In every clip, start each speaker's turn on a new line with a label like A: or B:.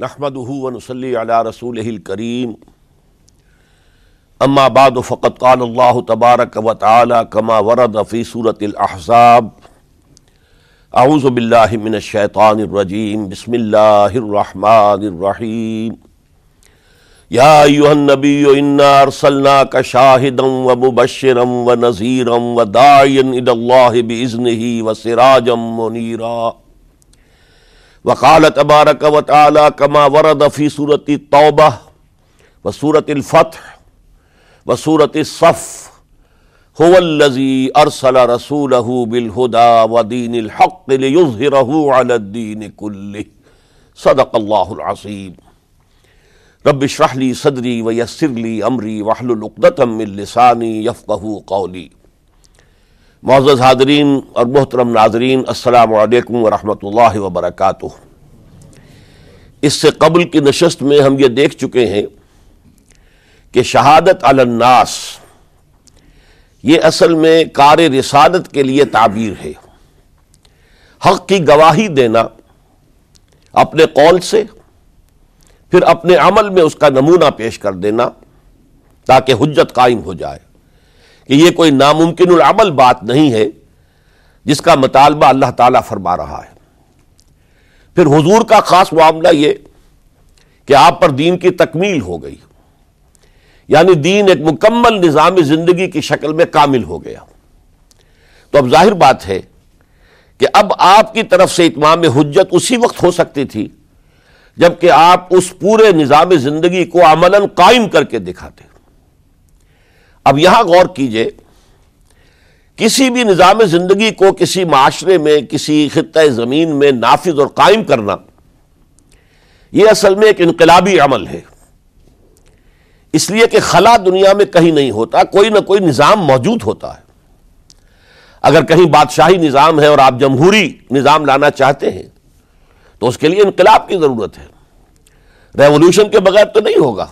A: نحمده ونصلي على رسوله الكريم. اما بعد، فقد قال الله تبارك وتعالى كما ورد في سورة الأحزاب اعوذ بالله من الشيطان الرجيم، بسم الله الرحمن الرحيم. يا ايها النبي انا ارسلناك شاهدا ومبشرا ونذيرا وداعيا الى الله باذنه وسراجا منيرا. وقال تبارك وتعالى كما ورد في سورة التوبة وسورة الفتح وسورة الصف. هو الذي أرسل رسوله بالهدى ودين الحق ليظهره على الدين كله صدق الله العظيم رب اشرح لي صدري ويسر لي أمري واحلل عقدة من لساني يفقهوا قولي معزز حاضرین اور محترم ناظرین، السلام علیکم ورحمۃ اللہ وبرکاتہ۔ اس سے قبل کی نشست میں ہم یہ دیکھ چکے ہیں کہ شہادت الناس یہ اصل میں کار رسادت کے لیے تعبیر ہے۔ حق کی گواہی دینا اپنے قول سے، پھر اپنے عمل میں اس کا نمونہ پیش کر دینا تاکہ حجت قائم ہو جائے۔ کہ یہ کوئی ناممکن العمل بات نہیں ہے جس کا مطالبہ اللہ تعالیٰ فرما رہا ہے۔ پھر حضور کا خاص معاملہ یہ کہ آپ پر دین کی تکمیل ہو گئی۔ یعنی دین ایک مکمل نظام زندگی کی شکل میں کامل ہو گیا۔ تو اب ظاہر بات ہے کہ اب آپ کی طرف سے اتمام حجت اسی وقت ہو سکتی تھی جبکہ آپ اس پورے نظام زندگی کو عملاً قائم کر کے دکھاتے۔ اب یہاں غور کیجیے، کسی بھی نظام زندگی کو کسی معاشرے میں، کسی خطۂ زمین میں نافذ اور قائم کرنا، یہ اصل میں ایک انقلابی عمل ہے۔ اس لیے کہ خلا دنیا میں کہیں نہیں ہوتا، کوئی نہ کوئی نظام موجود ہوتا ہے۔ اگر کہیں بادشاہی نظام ہے اور آپ جمہوری نظام لانا چاہتے ہیں، تو اس کے لیے انقلاب کی ضرورت ہے۔ ریولوشن کے بغیر تو نہیں ہوگا۔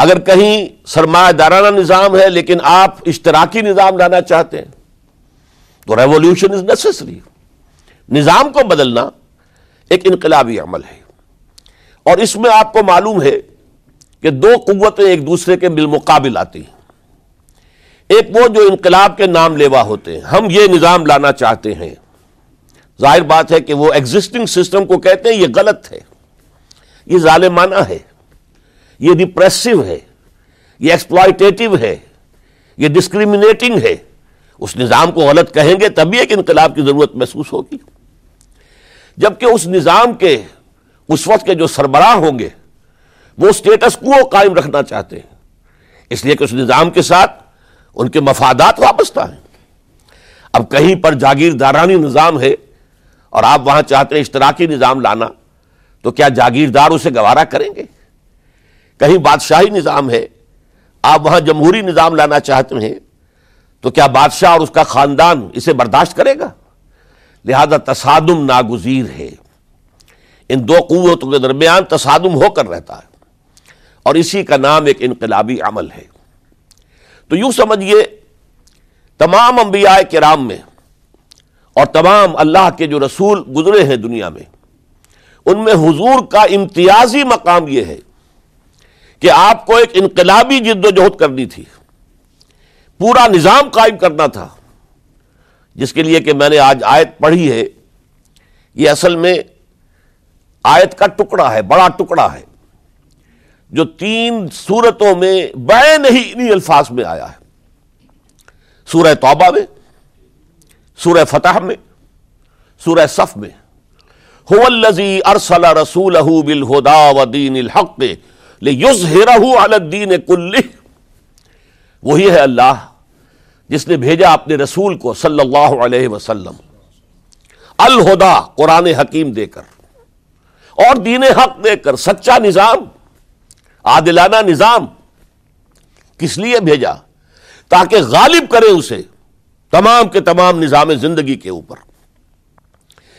A: اگر کہیں سرمایہ دارانہ نظام ہے لیکن آپ اشتراکی نظام لانا چاہتے ہیں، تو ریولیوشن از نیسسری نظام کو بدلنا ایک انقلابی عمل ہے۔ اور اس میں آپ کو معلوم ہے کہ دو قوتیں ایک دوسرے کے بالمقابل آتی ہیں۔ ایک وہ جو انقلاب کے نام لیوا ہوتے ہیں۔ ہم یہ نظام لانا چاہتے ہیں۔ ظاہر بات ہے کہ وہ ایگزسٹنگ سسٹم کو کہتے ہیں، یہ غلط ہے۔ یہ ظالمانہ ہے۔ یہ ڈپریسو ہے، یہ ایکسپلائٹیو ہے، یہ ڈسکریمنیٹنگ ہے۔ اس نظام کو غلط کہیں گے تبھی ایک انقلاب کی ضرورت محسوس ہوگی۔ جبکہ اس نظام کے، اس وقت کے جو سربراہ ہوں گے، وہ اسٹیٹس کو قائم رکھنا چاہتے ہیں۔ اس لیے کہ اس نظام کے ساتھ ان کے مفادات وابستہ ہیں۔ اب کہیں پر جاگیردارانی نظام ہے اور آپ وہاں چاہتے ہیں اشتراکی نظام لانا، تو کیا جاگیردار اسے گوارا کریں گے؟ کہیں بادشاہی نظام ہے، آپ وہاں جمہوری نظام لانا چاہتے ہیں، تو کیا بادشاہ اور اس کا خاندان اسے برداشت کرے گا؟ لہذا تصادم ناگزیر ہے۔ ان دو قوتوں کے درمیان تصادم ہو کر رہتا ہے، اور اسی کا نام ایک انقلابی عمل ہے۔ تو یوں سمجھیے، تمام انبیاء کرام میں اور تمام اللہ کے جو رسول گزرے ہیں دنیا میں، ان میں حضور کا امتیازی مقام یہ ہے۔ کہ آپ کو ایک انقلابی جد و جہد کرنی تھی۔ پورا نظام قائم کرنا تھا۔ جس کے لیے کہ میں نے آج آیت پڑھی ہے۔ یہ اصل میں آیت کا ٹکڑا ہے، بڑا ٹکڑا ہے۔ جو تین سورتوں میں بے نہیں انہی الفاظ میں آیا ہے۔ سورہ توبہ میں، سورہ فتح میں، سورہ صف میں۔ ارسل رسول بالہدا ودین الحق۔ الدین کل وہی ہے اللہ جس نے بھیجا اپنے رسول کو صلی اللہ علیہ وسلم۔ الہدا، قرآن حکیم دے کر۔ اور دین حق دے کر۔ سچا نظام، عادلانہ نظام۔ کس لیے بھیجا؟ تاکہ غالب کرے اسے تمام کے تمام نظام زندگی کے اوپر۔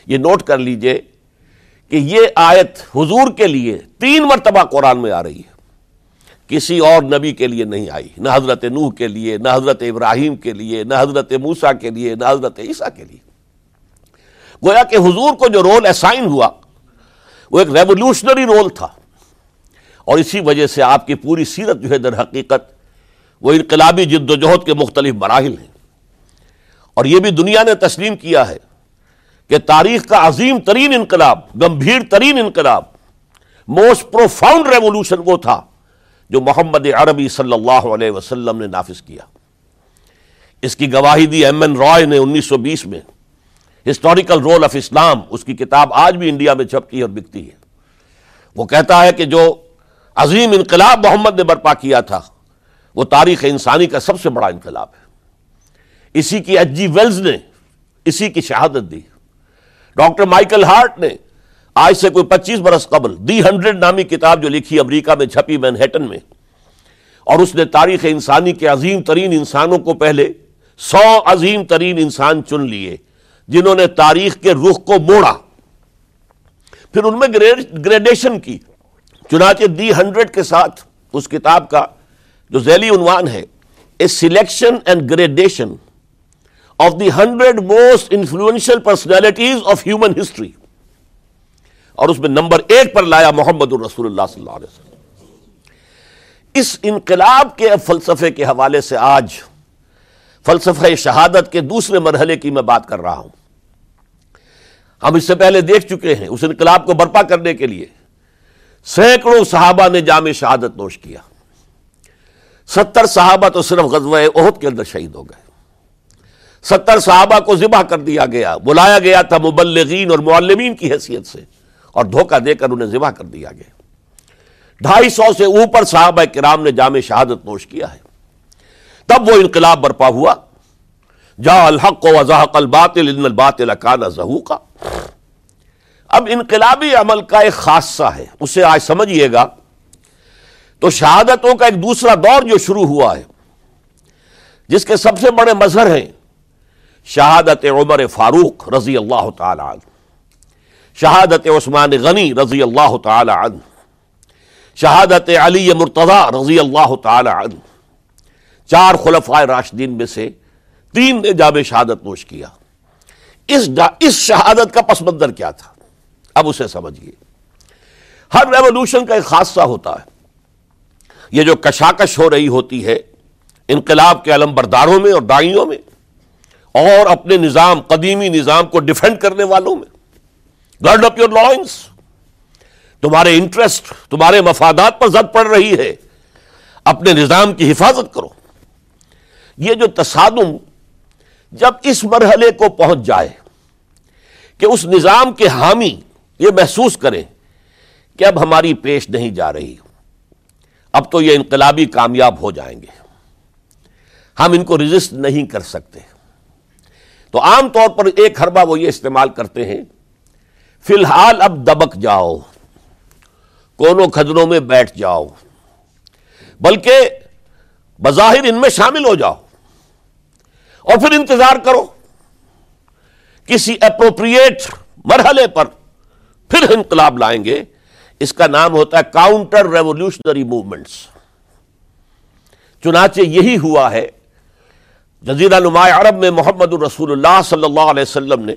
A: یہ نوٹ کر لیجیے کہ یہ آیت حضور کے لیے تین مرتبہ قرآن میں آ رہی ہے۔ کسی اور نبی کے لیے نہیں آئی۔ نہ حضرت نوح کے لیے، نہ حضرت ابراہیم کے لیے، نہ حضرت موسا کے لیے، نہ حضرت عیسیٰ کے لیے۔ گویا کہ حضور کو جو رول اسائن ہوا، وہ ایک ریولیوشنری رول تھا۔ اور اسی وجہ سے آپ کی پوری سیرت جو ہے در حقیقت، وہ انقلابی جد و جہد کے مختلف مراحل ہیں۔ اور یہ بھی دنیا نے تسلیم کیا ہے۔ کہ تاریخ کا عظیم ترین انقلاب، گمبھیر ترین انقلاب موسٹ پروفاؤنڈ ریولوشن وہ تھا جو محمد عربی صلی اللہ علیہ وسلم نے نافذ کیا۔ اس کی گواہی دی ایم این رائے نے انیس سو بیس میں۔ ہسٹوریکل رول آف اسلام اس کی کتاب آج بھی انڈیا میں چھپتی ہے اور بکتی ہے۔ وہ کہتا ہے کہ جو عظیم انقلاب محمد نے برپا کیا تھا، وہ تاریخ انسانی کا سب سے بڑا انقلاب ہے۔ اسی کی ایچ جی ویلز نے اسی کی شہادت دی۔ ڈاکٹر مائیکل ہارٹ نے آج سے کوئی پچیس برس قبل دی ہنڈریڈ نامی کتاب جو لکھی امریکہ میں چھپی مین ہیٹن میں، اور اس نے تاریخ انسانی کے عظیم ترین انسانوں کو پہلے سو عظیم ترین انسان چن لیے، جنہوں نے تاریخ کے رخ کو موڑا۔ پھر ان میں گریڈیشن کی، چنانچہ دی ہنڈریڈ کے ساتھ اس کتاب کا جو ذیلی عنوان ہے a selection and gradation of the hundred most influential personalities of human history اور اس میں نمبر ایک پر لایا محمد الرسول اللہ صلی اللہ علیہ وسلم۔ اس انقلاب کے فلسفے کے حوالے سے آج فلسفہ شہادت کے دوسرے مرحلے کی میں بات کر رہا ہوں۔ ہم اس سے پہلے دیکھ چکے ہیں اس انقلاب کو برپا کرنے کے لیے۔ سینکڑوں صحابہ نے جامع شہادت نوش کیا۔ ستر صحابہ تو صرف غزوہ عہد کے اندر شہید ہو گئے۔ ستر صحابہ کو ذبح کر دیا گیا، بلایا گیا تھا مبلغین اور معلمین کی حیثیت سے، اور دھوکہ دے کر انہیں ذبح کر دیا گیا۔ ڈھائی سو سے اوپر صحابہ کرام نے جامع شہادت نوش کیا ہے۔ تب وہ انقلاب برپا ہوا۔ جا الحق و وضاحق الباطل، ان الباطل کان زہوقا۔ اب انقلابی عمل کا ایک خاصہ ہے، اسے آج سمجھئے گا۔ تو شہادتوں کا ایک دوسرا دور جو شروع ہوا ہے، جس کے سب سے بڑے مظہر ہیں شہادت عمر فاروق رضی اللہ تعالی عنہ، شہادت عثمان غنی رضی اللہ تعالی عنہ، شہادت علی مرتضی رضی اللہ تعالی عنہ، چار خلفائے راشدین میں سے تین نے جاب شہادت نوش کیا۔ اس اس شہادت کا پس منظر کیا تھا؟ اب اسے سمجھیے ہر ریولوشن کا ایک خاصہ ہوتا ہے۔ یہ جو کشاکش ہو رہی ہوتی ہے، انقلاب کے علم برداروں میں اور دائیوں میں اور اپنے نظام، قدیمی نظام کو ڈیفینڈ کرنے والوں میں۔ گارڈ اپ یور لائنس تمہارے انٹرسٹ تمہارے مفادات پر زد پڑ رہی ہے۔ اپنے نظام کی حفاظت کرو۔ یہ جو تصادم جب اس مرحلے کو پہنچ جائے کہ اس نظام کے حامی یہ محسوس کریں کہ اب ہماری پیش نہیں جا رہی۔ اب تو یہ انقلابی کامیاب ہو جائیں گے۔ ہم ان کو رجسٹ نہیں کر سکتے۔ تو عام طور پر ایک حربہ وہ یہ استعمال کرتے ہیں، فی الحال اب دبک جاؤ، کونوں کھدروں میں بیٹھ جاؤ، بلکہ بظاہر ان میں شامل ہو جاؤ اور پھر انتظار کرو کسی اپروپریٹ مرحلے پر پھر انقلاب لائیں گے۔ اس کا نام ہوتا ہے کاؤنٹر ریولیوشنری موومنٹس۔ چنانچہ یہی ہوا ہے جزیرہ نمایاں عرب میں محمد الرسول اللہ صلی اللہ علیہ وسلم نے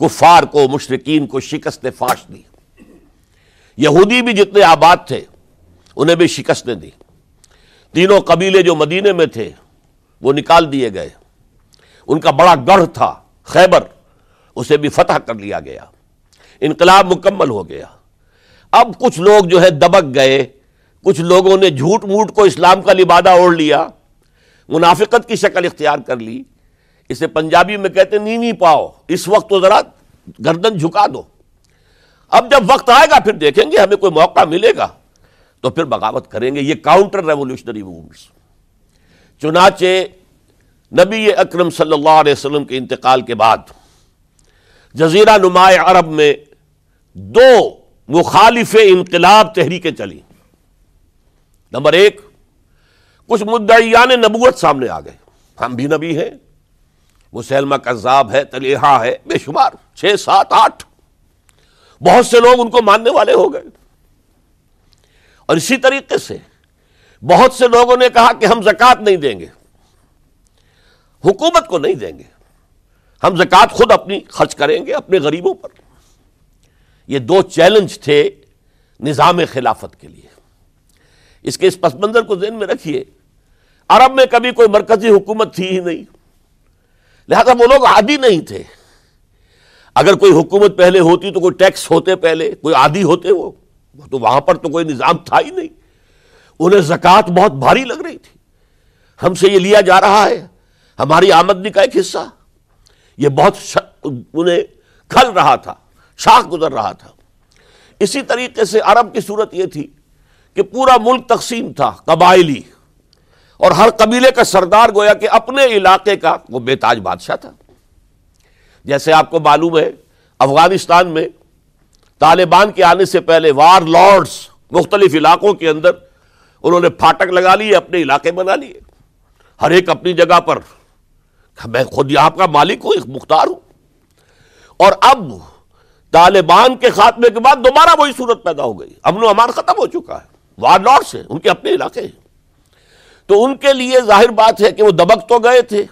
A: کفار کو مشرقین کو شکست فاش دی۔ یہودی بھی جتنے آباد تھے، انہیں بھی شکستیں دی۔ تینوں قبیلے جو مدینے میں تھے، وہ نکال دیے گئے۔ ان کا بڑا گڑھ تھا، خیبر، اسے بھی فتح کر لیا گیا۔ انقلاب مکمل ہو گیا۔ اب کچھ لوگ جو ہے دبک گئے، کچھ لوگوں نے جھوٹ موٹ کو اسلام کا لبادہ اوڑھ لیا۔ منافقت کی شکل اختیار کر لی۔ اسے پنجابی میں کہتے نیوی پاؤ، اس وقت تو ذرا گردن جھکا دو۔ اب جب وقت آئے گا، پھر دیکھیں گے، ہمیں کوئی موقع ملے گا۔ تو پھر بغاوت کریں گے۔ یہ کاؤنٹر ریولیوشنری موومنٹس چنانچہ نبی اکرم صلی اللہ علیہ وسلم کے انتقال کے بعد جزیرہ نمایاں عرب میں دو مخالف انقلاب تحریکیں چلی نمبر ایک کچھ مدعیان نبوت سامنے آ گئے۔ ہم بھی نبی ہیں۔ مسلمہ کذاب ہے تلیحا ہے، بے شمار۔ چھ، سات، آٹھ۔ بہت سے لوگ ان کو ماننے والے ہو گئے۔ اور اسی طریقے سے بہت سے لوگوں نے کہا کہ ہم زکات نہیں دیں گے۔ حکومت کو نہیں دیں گے۔ ہم زکات خود اپنی خرچ کریں گے اپنے غریبوں پر۔ یہ دو چیلنج تھے نظام خلافت کے لیے۔ اس کے اس پس منظر کو ذہن میں رکھیے۔ عرب میں کبھی کوئی مرکزی حکومت تھی ہی نہیں۔ لہذا وہ لوگ عادی نہیں تھے۔ اگر کوئی حکومت پہلے ہوتی تو کوئی ٹیکس ہوتے پہلے، کوئی عادی ہوتے وہ، تو وہاں پر تو کوئی نظام تھا ہی نہیں۔ انہیں زکوٰۃ بہت بھاری لگ رہی تھی۔ ہم سے یہ لیا جا رہا ہے، ہماری آمدنی کا ایک حصہ۔ یہ بہت ش... انہیں کھل رہا تھا، شاخ گزر رہا تھا۔ اسی طریقے سے عرب کی صورت یہ تھی کہ پورا ملک تقسیم تھا، قبائلی۔ اور ہر قبیلے کا سردار گویا کہ اپنے علاقے کا، وہ بے تاج بادشاہ تھا۔ جیسے آپ کو معلوم ہے، افغانستان میں طالبان کے آنے سے پہلے وار لارڈز مختلف علاقوں کے اندر انہوں نے پھاٹک لگا لیے، اپنے علاقے بنا لیے۔ ہر ایک اپنی جگہ پر، میں خود یہاں کا مالک ہوں، ایک مختار ہوں۔ اور اب طالبان کے خاتمے کے بعد دوبارہ وہی صورت پیدا ہو گئی۔ امن و امان ختم ہو چکا ہے۔ وار لارڈس ہیں، ان کے اپنے علاقے ہیں۔ تو ان کے لیے ظاہر بات ہے کہ وہ دبک تو گئے تھے۔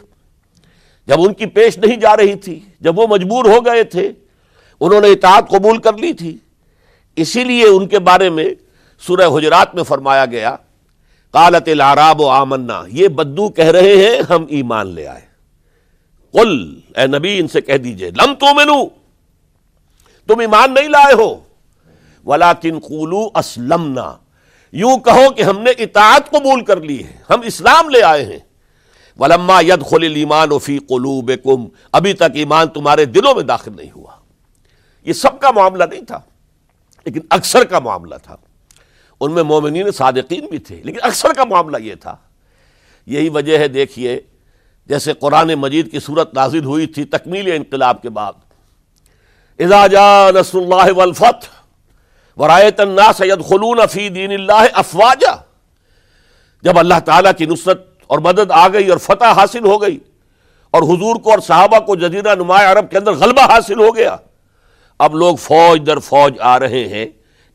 A: جب ان کی پیش نہیں جا رہی تھی، جب وہ مجبور ہو گئے تھے، انہوں نے اطاعت قبول کر لی تھی۔ اسی لیے ان کے بارے میں سورہ حجرات میں فرمایا گیا کالت العراب و آمنا، یہ بدو کہہ رہے ہیں، ہم ایمان لے آئے۔ قل، اے نبی، ان سے کہہ دیجیے، لم تو مینو تم ایمان نہیں لائے ہو۔ ولا کن قولو اسلمنا یوں کہو کہ ہم نے اطاعت قبول کر لی ہے، ہم اسلام لے آئے ہیں۔ ولما ید خل ایمان و فی قلوب ابھی تک ایمان تمہارے دلوں میں داخل نہیں ہوا۔ یہ سب کا معاملہ نہیں تھا، لیکن اکثر کا معاملہ تھا۔ ان میں مومنین صادقین بھی تھے، لیکن اکثر کا معاملہ یہ تھا۔ یہی وجہ ہے، دیکھیے، جیسے قرآن مجید کی صورت نازل ہوئی تھی تکمیل انقلاب کے بعد۔ نصر اللہ والفتح ورایت الناس يدخلون فی دین اللہ افواجا۔ جب اللہ تعالیٰ کی نصرت اور مدد آ گئی اور فتح حاصل ہو گئی اور حضور کو اور صحابہ کو جزیرہ نمایاں عرب کے اندر غلبہ حاصل ہو گیا، اب لوگ فوج در فوج آ رہے ہیں،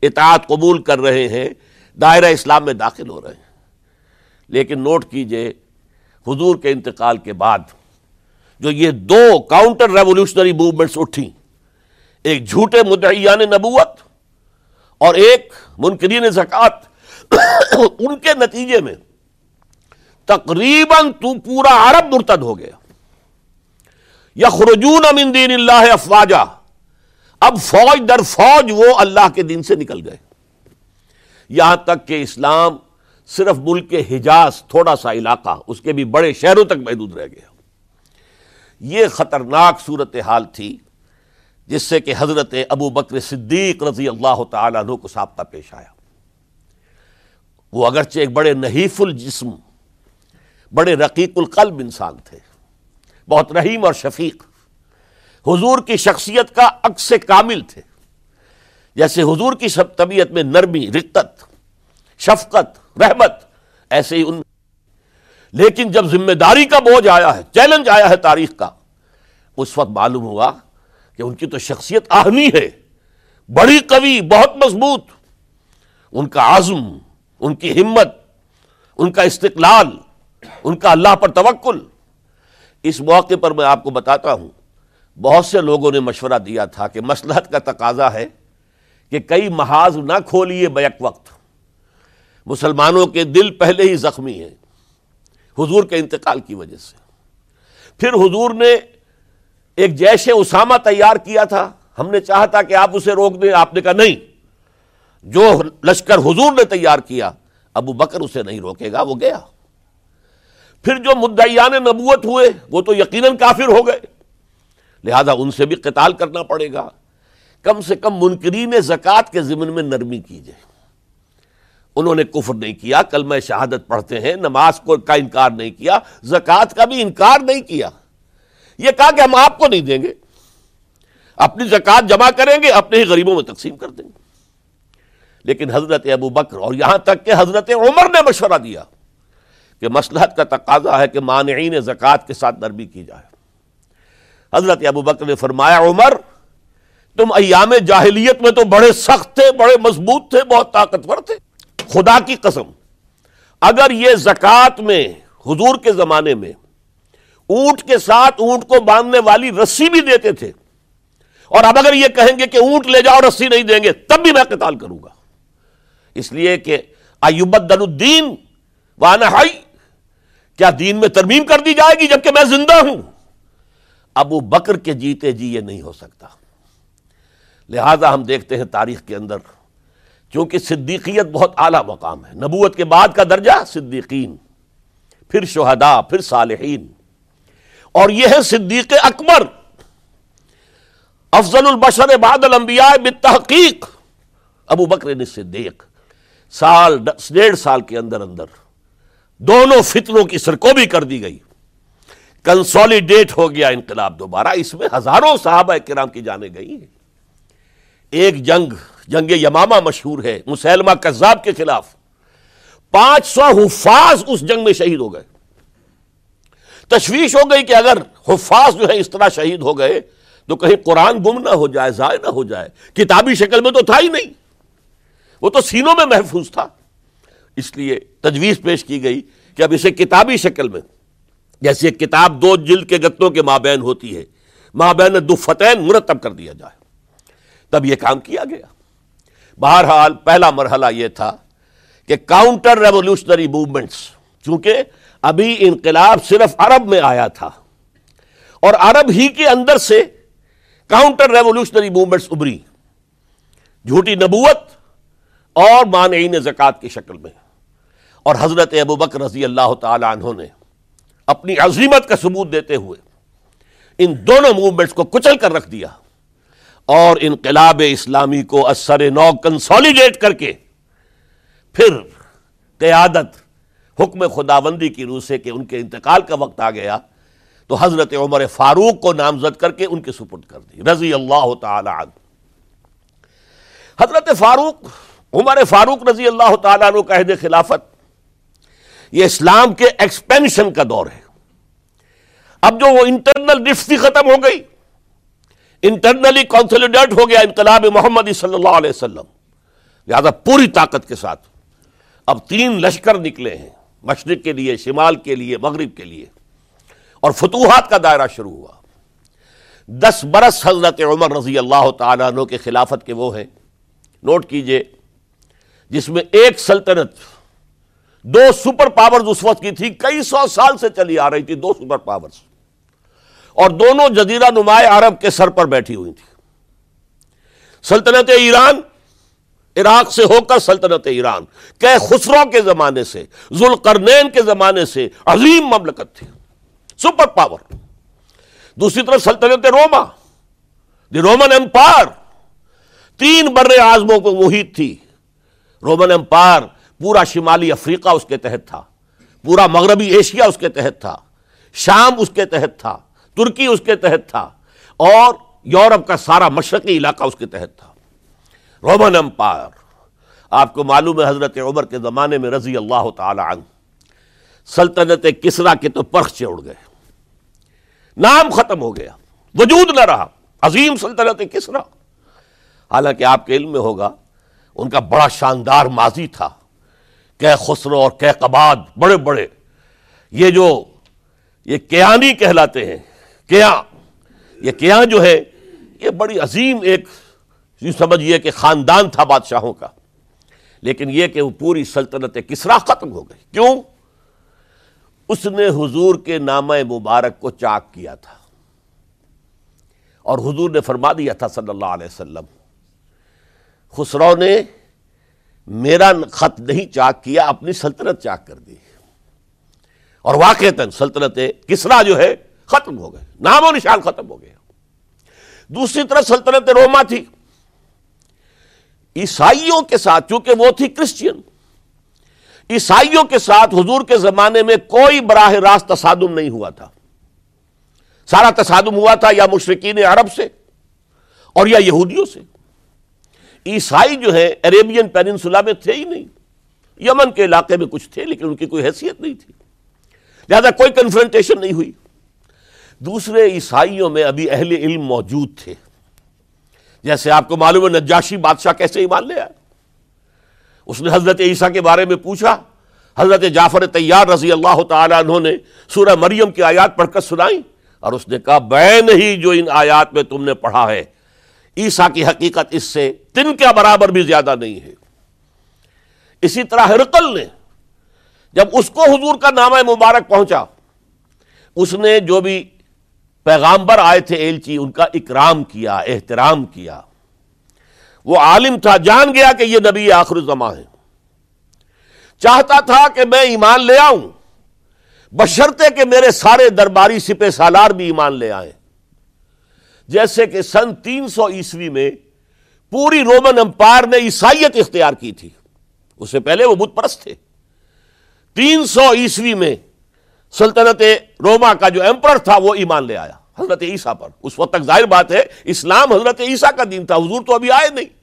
A: اطاعت قبول کر رہے ہیں، دائرہ اسلام میں داخل ہو رہے ہیں۔ لیکن نوٹ کیجیے، حضور کے انتقال کے بعد جو یہ دو کاؤنٹر ریولوشنری موومنٹس اٹھی ایک جھوٹے مدعیان نبوت اور ایک منکرین زکات ان کے نتیجے میں تقریباً تو پورا عرب مرتد ہو گیا۔ یا خرجون امن دین اللہ افواجہ اب فوج در فوج وہ اللہ کے دین سے نکل گئے۔ یہاں تک کہ اسلام صرف ملک کے حجاز تھوڑا سا علاقہ، اس کے بھی بڑے شہروں تک محدود رہ گیا۔ یہ خطرناک صورت حال تھی۔ جس سے کہ حضرت ابو بکر صدیق رضی اللہ تعالیٰ عنہ کو سابقہ پیش آیا۔ وہ اگرچہ ایک بڑے نحیف الجسم، بڑے رقیق القلب انسان تھے، بہت رحیم اور شفیق۔ حضور کی شخصیت کا عکس کامل تھے۔ جیسے حضور کی سب طبیعت میں نرمی، رقت، شفقت، رحمت، ایسے ہی ان۔ لیکن جب ذمہ داری کا بوجھ آیا ہے، چیلنج آیا ہے تاریخ کا، اس وقت معلوم ہوا کہ ان کی تو شخصیت آہنی ہے، بڑی قوی، بہت مضبوط۔ ان کا عزم، ان کی ہمت، ان کا استقلال، ان کا اللہ پر توکل۔ اس موقع پر میں آپ کو بتاتا ہوں، بہت سے لوگوں نے مشورہ دیا تھا کہ مسلحت کا تقاضا ہے کہ کئی محاذ نہ کھولیے بیک وقت۔ مسلمانوں کے دل پہلے ہی زخمی ہیں، حضور کے انتقال کی وجہ سے۔ پھر حضور نے ایک جیش اسامہ تیار کیا تھا، ہم نے چاہا تھا کہ آپ اسے روک دیں۔ آپ نے کہا نہیں۔ جو لشکر حضور نے تیار کیا، ابو بکر اسے نہیں روکے گا، وہ گیا۔ پھر جو مدعیان نبوت ہوئے، وہ تو یقیناً کافر ہو گئے۔ لہذا ان سے بھی قتال کرنا پڑے گا۔ کم سے کم منکرین زکوٰۃ کے ضمن میں نرمی کیجیے انہوں نے کفر نہیں کیا کل میں شہادت پڑھتے ہیں، نماز کو کا انکار نہیں کیا، زکوٰۃ کا بھی انکار نہیں کیا۔ یہ کہا کہ ہم آپ کو نہیں دیں گے۔ اپنی زکات جمع کریں گے، اپنے ہی غریبوں میں تقسیم کر دیں گے۔ لیکن حضرت ابو بکر اور یہاں تک کہ حضرت عمر نے مشورہ دیا کہ مسلحت کا تقاضا ہے کہ مانعین زکوٰۃ کے ساتھ نرمی کی جائے۔ حضرت ابو بکر نے فرمایا، عمر، تم ایام جاہلیت میں تو بڑے سخت تھے، بڑے مضبوط تھے، بہت طاقتور تھے۔ خدا کی قسم، اگر یہ زکوٰۃ میں، حضور کے زمانے میں اونٹ کے ساتھ اونٹ کو باندھنے والی رسی بھی دیتے تھے۔ اور اب اگر یہ کہیں گے کہ اونٹ لے جاؤ، رسی نہیں دیں گے، تب بھی میں قتال کروں گا۔ اس لیے کہ ایوبدل الدین وانا ہائی، کیا دین میں ترمیم کر دی جائے گی جبکہ میں زندہ ہوں؟ ابو بکر کے جیتے جی یہ نہیں ہو سکتا۔ لہذا ہم دیکھتے ہیں تاریخ کے اندر کیونکہ صدیقیت بہت اعلیٰ مقام ہے۔ نبوت کے بعد کا درجہ، صدیقین، پھر شہداء، پھر صالحین۔ اور یہ ہے صدیق اکبر۔ افضل البشر بعد الانبیاء بالتحقیق۔ ابو بکر نے صدیق، سال ڈیڑھ سال کے اندر اندر۔ دونوں فتنوں کی سرکوبی کر دی گئی۔ کنسولیڈیٹ ہو گیا انقلاب دوبارہ۔ اس میں ہزاروں صحابہ کرام کی جانے گئی۔ ایک جنگ جنگ یمامہ مشہور ہے مسلمہ کذاب کے خلاف۔ پانچ سو حفاظ اس جنگ میں شہید ہو گئے۔ تشویش ہو گئی کہ اگر حفاظ جو ہے اس طرح شہید ہو گئے تو کہیں قرآن گم نہ ہو جائے، ضائع نہ ہو جائے۔ کتابی شکل میں تو تھا ہی نہیں۔ وہ تو سینوں میں محفوظ تھا۔ اس لیے تجویز پیش کی گئی کہ اب اسے کتابی شکل میں، جیسے کتاب دو جلد کے گتوں کے مابین ہوتی ہے، مابین دو فتح مرتب کر دیا جائے۔ تب یہ کام کیا گیا۔ بہرحال پہلا مرحلہ یہ تھا کہ کاؤنٹر ریولیوشنری موومنٹس چونکہ ابھی انقلاب صرف عرب میں آیا تھا اور عرب ہی کے اندر سے کاؤنٹر ریولیوشنری موومنٹس ابری جھوٹی نبوت اور مانعین زکات کی شکل میں۔ اور حضرت ابو بکر رضی اللہ تعالی عنہ نے اپنی عظیمت کا ثبوت دیتے ہوئے ان دونوں موومنٹس کو کچل کر رکھ دیا اور انقلاب اسلامی کو اثر نو کنسولیڈیٹ کر کے پھر قیادت حکم خداوندی کی روح سے کہ ان کے انتقال کا وقت آ گیا، تو حضرت عمر فاروق کو نامزد کر کے ان کے سپرد کر دی، رضی اللہ تعالی عنہ۔ حضرت فاروق، عمر فاروق رضی اللہ تعالیٰ عنہ کا عہد خلافت، یہ اسلام کے ایکسپینشن کا دور ہے۔ اب جو وہ انٹرنل ڈفتی ختم ہو گئی انٹرنلی کانسلیڈیٹ ہو گیا انقلاب محمد صلی اللہ علیہ وسلم۔ لہذا پوری طاقت کے ساتھ اب تین لشکر نکلے ہیں۔ مشرق کے لیے، شمال کے لیے، مغرب کے لیے۔ اور فتوحات کا دائرہ شروع ہوا۔ دس برس حضرت عمر رضی اللہ تعالیٰ عنہ کے خلافت کے وہ ہیں۔ نوٹ کیجیے، جس میں ایک سلطنت دو سپر پاورز اس وقت کی تھی، کئی سو سال سے چلی آ رہی تھی دو سپر پاورز۔ اور دونوں جزیرہ نمایاں عرب کے سر پر بیٹھی ہوئی تھی۔ سلطنت ایران عراق سے ہو کر سلطنت ایران، کہ خسرو کے زمانے سے، ذوالقرنین کے زمانے سے عظیم مملکت تھی، سپر پاور۔ دوسری طرف سلطنت روما، دی رومن امپائر، تین بر اعظموں کو محیط تھی۔ رومن امپائر پورا شمالی افریقہ اس کے تحت تھا، پورا مغربی ایشیا اس کے تحت تھا، شام اس کے تحت تھا، ترکی اس کے تحت تھا، اور یورپ کا سارا مشرقی علاقہ اس کے تحت تھا۔ Roman Empire. آپ کو معلوم ہے حضرت عمر کے زمانے میں رضی اللہ تعالی عنہ سلطنت کسرا کے تو پرخ سے اڑ گئے۔ نام ختم ہو گیا۔ وجود نہ رہا۔ عظیم سلطنت کسرا۔ حالانکہ آپ کے علم میں ہوگا، ان کا بڑا شاندار ماضی تھا۔ کہ خسرو اور کہ قباد، بڑے بڑے۔ یہ جو، یہ کیانی کہلاتے ہیں۔ کیا یہ کیا جو ہے، یہ بڑی عظیم ایک یوں سمجھئے کہ خاندان تھا بادشاہوں کا۔ لیکن یہ کہ وہ پوری سلطنت کسرا ختم ہو گئی۔ کیوں؟ اس نے حضور کے نامہ مبارک کو چاک کیا تھا۔ اور حضور نے فرما دیا تھا صلی اللہ علیہ وسلم، خسرو نے میرا خط نہیں چاک کیا، اپنی سلطنت چاک کر دی۔ اور واقع سلطنت کسرا جو ہے، ختم ہو گئے نام و نشان ختم ہو گیا۔ دوسری طرف سلطنت روما تھی۔ عیسائیوں کے ساتھ، چونکہ وہ تھی کرسچین۔ عیسائیوں کے ساتھ حضور کے زمانے میں کوئی براہ راست تصادم نہیں ہوا تھا۔ سارا تصادم ہوا تھا یا مشرقین عرب سے اور یا یہودیوں سے۔ عیسائی جو ہے عریبین پیننسولا میں تھے ہی نہیں۔ یمن کے علاقے میں کچھ تھے، لیکن ان کی کوئی حیثیت نہیں تھی۔ لہذا کوئی کنفرنٹیشن نہیں ہوئی۔ دوسرے عیسائیوں میں ابھی اہل علم موجود تھے۔ جیسے آپ کو معلوم ہے نجاشی بادشاہ کیسے ایمان لے آئے؟ اس نے حضرت عیسیٰ کے بارے میں پوچھا، حضرت جعفر تیار رضی اللہ تعالیٰ عنہ نے سورہ مریم کی آیات پڑھ کر سنائی، اور اس نے کہا، بین ہی جو ان آیات میں تم نے پڑھا ہے، عیسیٰ کی حقیقت اس سے تن کے برابر بھی زیادہ نہیں ہے۔ اسی طرح ہرقل نے جب اس کو حضور کا نام مبارک پہنچا، اس نے جو بھی پیغامبر آئے تھے ایلچی جی، ان کا اکرام کیا، احترام کیا۔ وہ عالم تھا، جان گیا کہ یہ نبی آخر زماں ہے۔ چاہتا تھا کہ میں ایمان لے آؤں۔ بشرتے کہ میرے سارے درباری سپے سالار بھی ایمان لے آئے جیسے کہ سن تین سو عیسوی میں پوری رومن امپائر نے عیسائیت اختیار کی تھی۔ اس سے پہلے وہ بت پرست تھے۔ تین سو عیسوی میں سلطنت روما کا جو ایمپر تھا، وہ ایمان لے آیا۔ حضرت عیسیٰ پر۔ اس وقت تک ظاہر بات ہے، اسلام حضرت عیسیٰ کا دین تھا، حضور تو ابھی آئے نہیں۔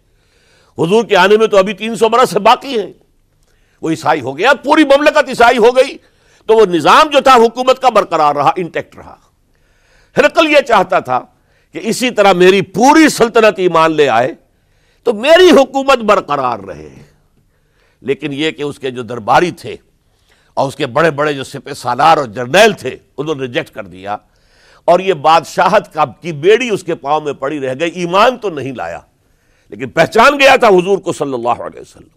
A: حضور کے آنے میں تو ابھی تین سو برس باقی ہیں۔ وہ عیسائی ہو گیا، پوری مملکت عیسائی ہو گئی۔ تو وہ نظام جو تھا، حکومت کا برقرار رہا انٹیکٹ رہا۔ ہرکل یہ چاہتا تھا کہ اسی طرح میری پوری سلطنت ایمان لے آئے، تو میری حکومت برقرار رہے۔ لیکن یہ کہ اس کے جو درباری تھے اور اس کے بڑے بڑے جو سپہ سالار اور جرنیل تھے، انہوں نے ریجیکٹ کر دیا۔ اور یہ بادشاہت کا کی بیڑی اس کے پاؤں میں پڑی رہ گئی، ایمان تو نہیں لایا۔ لیکن پہچان گیا تھا حضور کو صلی اللہ علیہ وسلم۔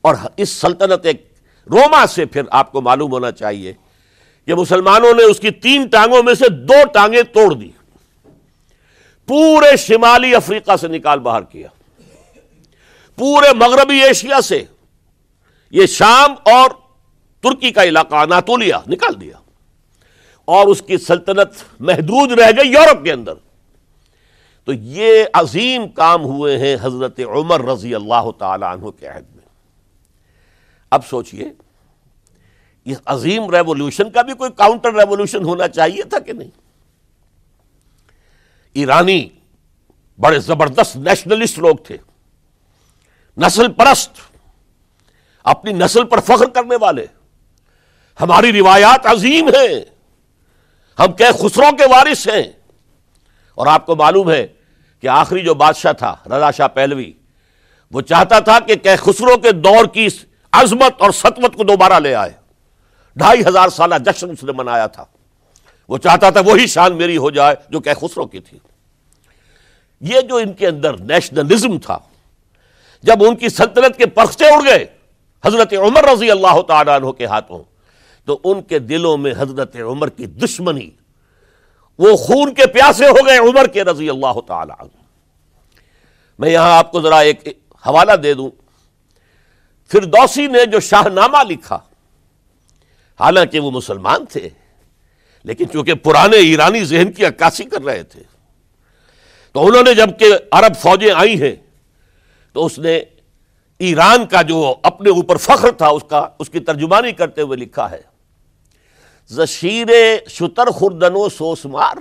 A: اور اس سلطنت ایک روما سے پھر آپ کو معلوم ہونا چاہیے کہ مسلمانوں نے اس کی تین ٹانگوں میں سے دو ٹانگیں توڑ دی۔ پورے شمالی افریقہ سے نکال باہر کیا۔ پورے مغربی ایشیا سے یہ شام اور ترکی کا علاقہ اناتولیا نکال دیا۔ اور اس کی سلطنت محدود رہ گئی یورپ کے اندر۔ تو یہ عظیم کام ہوئے ہیں حضرت عمر رضی اللہ تعالی عنہ کے عہد میں۔ اب سوچئے اس عظیم ریولوشن کا بھی کوئی کاؤنٹر ریولوشن ہونا چاہیے تھا کہ نہیں؟ ایرانی بڑے زبردست نیشنلسٹ لوگ تھے۔ نسل پرست، اپنی نسل پر فخر کرنے والے۔ ہماری روایات عظیم ہیں۔ ہم کہ خسروں کے وارث ہیں۔ اور آپ کو معلوم ہے کہ آخری جو بادشاہ تھا، رضا شاہ پہلوی، وہ چاہتا تھا کہ کہ خسروں کے دور کی عظمت اور سطوت کو دوبارہ لے آئے۔ ڈھائی ہزار سالہ جشن اس نے منایا تھا۔ وہ چاہتا تھا وہی شان میری ہو جائے جو کہ خسروں کی تھی۔ یہ جو ان کے اندر نیشنلزم تھا، جب ان کی سلطنت کے پرخچے اڑ گئے، حضرت عمر رضی اللہ تعالیٰ عنہ کے ہاتھوں تو ان کے دلوں میں حضرت عمر کی دشمنی، وہ خون کے پیاسے ہو گئے عمر کے رضی اللہ تعالی عنہ۔ میں یہاں آپ کو ذرا ایک حوالہ دے دوں۔ پھر دوسی نے جو شاہ نامہ لکھا، حالانکہ وہ مسلمان تھے، لیکن چونکہ پرانے ایرانی ذہن کی عکاسی کر رہے تھے، تو انہوں نے جبکہ عرب فوجیں آئی ہیں، تو اس نے ایران کا جو اپنے اوپر فخر تھا، اس کا، اس کی ترجمانی کرتے ہوئے لکھا ہے۔ زشیر شتر خوردنو سوسمار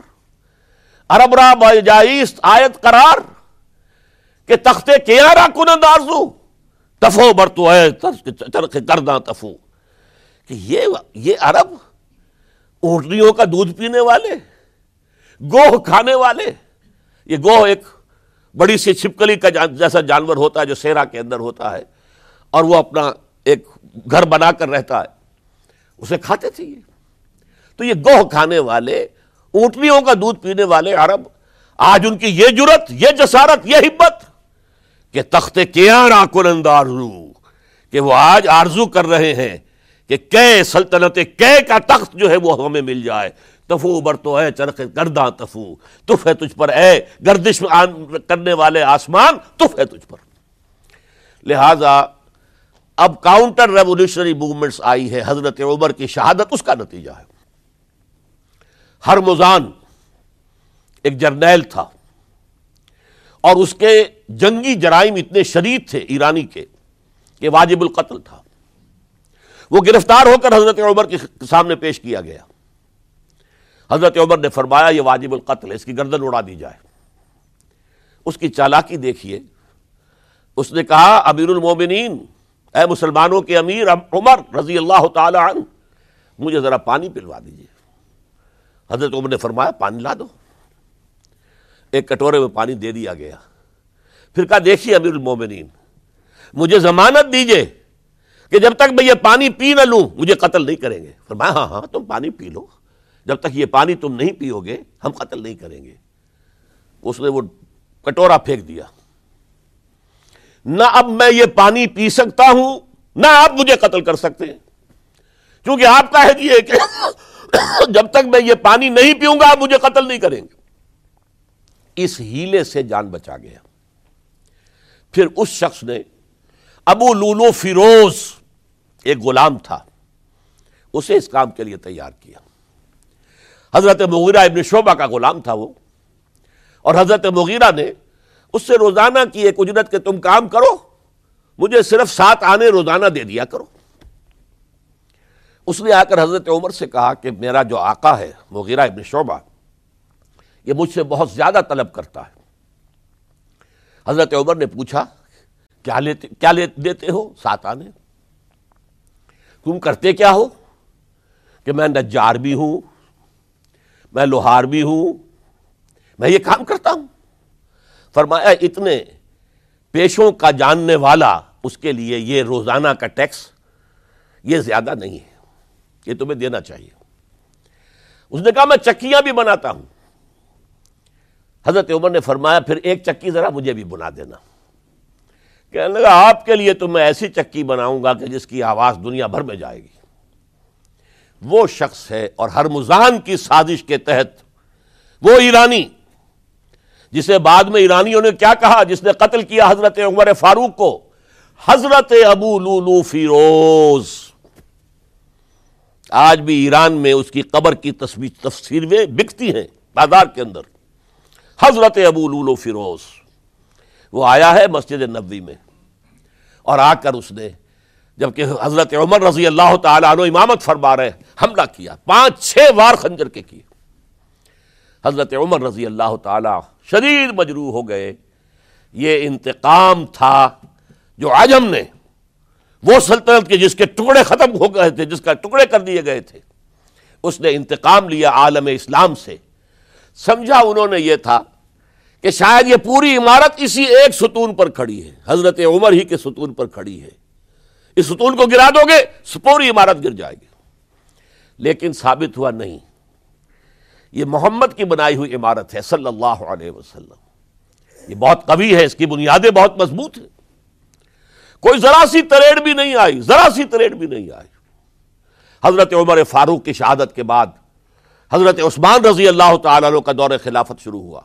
A: عرب را بجائیست آیت قرار کہ تختے کیارا کنند آرزو تفو برتو ہے چرخ کردہ تفو۔ کہ یہ یہ عرب اونٹنیوں کا دودھ پینے والے، گوہ کھانے والے۔ یہ گوہ ایک بڑی سی چھپکلی کا جیسا جانور ہوتا ہے جو سیرا کے اندر ہوتا ہے، اور وہ اپنا ایک گھر بنا کر رہتا ہے۔ اسے کھاتے تھے یہ۔ تو یہ گوہ کھانے والے، اونٹنیوں کا دودھ پینے والے عرب، آج ان کی یہ جرت یہ جسارت، یہ ہمت کہ تخت کہ وہ آج آرزو کر رہے ہیں کہ کئے سلطنت، کئے کا تخت جو ہے وہ ہمیں مل جائے۔ تفو بر تو ہے چرخ گرداں تفو، تف ہے تجھ پر اے گردش کرنے والے آسمان، تف ہے تجھ پر۔ لہذا اب کاؤنٹر ریولیوشنری موومنٹس آئی ہے حضرت عمر کی شہادت، اس کا نتیجہ ہے۔ ہر مزان ایک جرنیل تھا اور اس کے جنگی جرائم اتنے شدید تھے ایرانی کے کہ واجب القتل تھا۔ وہ گرفتار ہو کر حضرت عمر کے سامنے پیش کیا گیا۔ حضرت عمر نے فرمایا، یہ واجب القتل ہے، اس کی گردن اڑا دی جائے۔ اس کی چالاکی دیکھیے۔ اس نے کہا، امیر المومنین، اے مسلمانوں کے امیر عمر رضی اللہ تعالی عنہ، مجھے ذرا پانی پلوا دیجیے حضرت عمر نے فرمایا، پانی لا دو۔ ایک کٹورے میں پانی دے دیا گیا۔ پھر کہا، دیکھیے امیر المومنین، مجھے ضمانت دیجیے کہ جب تک میں یہ پانی پی نہ لوں، مجھے قتل نہیں کریں گے۔ فرمایا ہاں ہاں تم پانی پی لو۔ جب تک یہ پانی تم نہیں پیو گے، ہم قتل نہیں کریں گے۔ اس نے وہ کٹورا پھینک دیا۔ نہ اب میں یہ پانی پی سکتا ہوں، نہ آپ مجھے قتل کر سکتے۔ ہیں کیونکہ آپ کا ہے جی یہ کہ جب تک میں یہ پانی نہیں پیوں گا، آپ مجھے قتل نہیں کریں گے۔ اس ہیلے سے جان بچا گیا۔ پھر اس شخص نے ابو لولو فیروز، ایک غلام تھا، اسے اس کام کے لیے تیار کیا۔ حضرت مغیرہ ابن شعبہ کا غلام تھا وہ۔ اور حضرت مغیرہ نے اس سے روزانہ کی ایک اجرت کہ تم کام کرو، مجھے صرف سات آنے روزانہ دے دیا کرو۔ اس نے آ کر حضرت عمر سے کہا کہ میرا جو آقا ہے، مغیرہ ابن شعبہ، یہ مجھ سے بہت زیادہ طلب کرتا ہے۔ حضرت عمر نے پوچھا، کیا لیتے کیا دیتے ہو؟ سات آنے۔ تم کرتے کیا ہو؟ کہ میں نجار بھی ہوں، میں لوہار بھی ہوں، میں یہ کام کرتا ہوں۔ فرمایا، اتنے پیشوں کا جاننے والا اس کے لیے یہ روزانہ کا ٹیکس یہ زیادہ نہیں ہے۔ یہ تمہیں دینا چاہیے۔ اس نے کہا، میں چکیاں بھی بناتا ہوں۔ حضرت عمر نے فرمایا، پھر ایک چکی ذرا مجھے بھی بنا دینا۔ کہنے لگا، آپ کے لیے تو میں ایسی چکی بناؤں گا کہ جس کی آواز دنیا بھر میں جائے گی۔ وہ شخص ہے اور ہر مزان کی سازش کے تحت وہ ایرانی، جسے بعد میں ایرانیوں نے کیا کہا؟ جس نے قتل کیا حضرت عمر فاروق کو۔ حضرت ابو لولو فیروز۔ آج بھی ایران میں اس کی قبر کی تصویریں بکتی ہیں بازار کے اندر۔ حضرت ابو لولو فیروز، وہ آیا ہے مسجد نبوی میں اور آ کر اس نے جبکہ حضرت عمر رضی اللہ تعالیٰ عنہ امامت فرما رہے حملہ کیا، پانچ چھ وار خنجر کے کیے۔ حضرت عمر رضی اللہ تعالیٰ شدید مجروح ہو گئے۔ یہ انتقام تھا جو عجم نے وہ سلطنت کے جس کے ٹکڑے ختم ہو گئے تھے، جس کا ٹکڑے کر دیے گئے تھے۔ اس نے انتقام لیا عالم اسلام سے۔ سمجھا انہوں نے یہ تھا کہ شاید یہ پوری عمارت اسی ایک ستون پر کھڑی ہے۔ حضرت عمر ہی کے ستون پر کھڑی ہے۔ اس ستون کو گرا دو گے، پوری عمارت گر جائے گی۔ لیکن ثابت ہوا نہیں۔ یہ محمد کی بنائی ہوئی عمارت ہے، صلی اللہ علیہ وسلم۔ یہ بہت قوی ہے، اس کی بنیادیں بہت مضبوط ہیں۔ کوئی ذرا سی تریڑ بھی نہیں آئی، ذرا سی تریڑ بھی نہیں آئی۔ حضرت عمر فاروق کی شہادت کے بعد حضرت عثمان رضی اللہ تعالیٰ کا دور خلافت شروع ہوا۔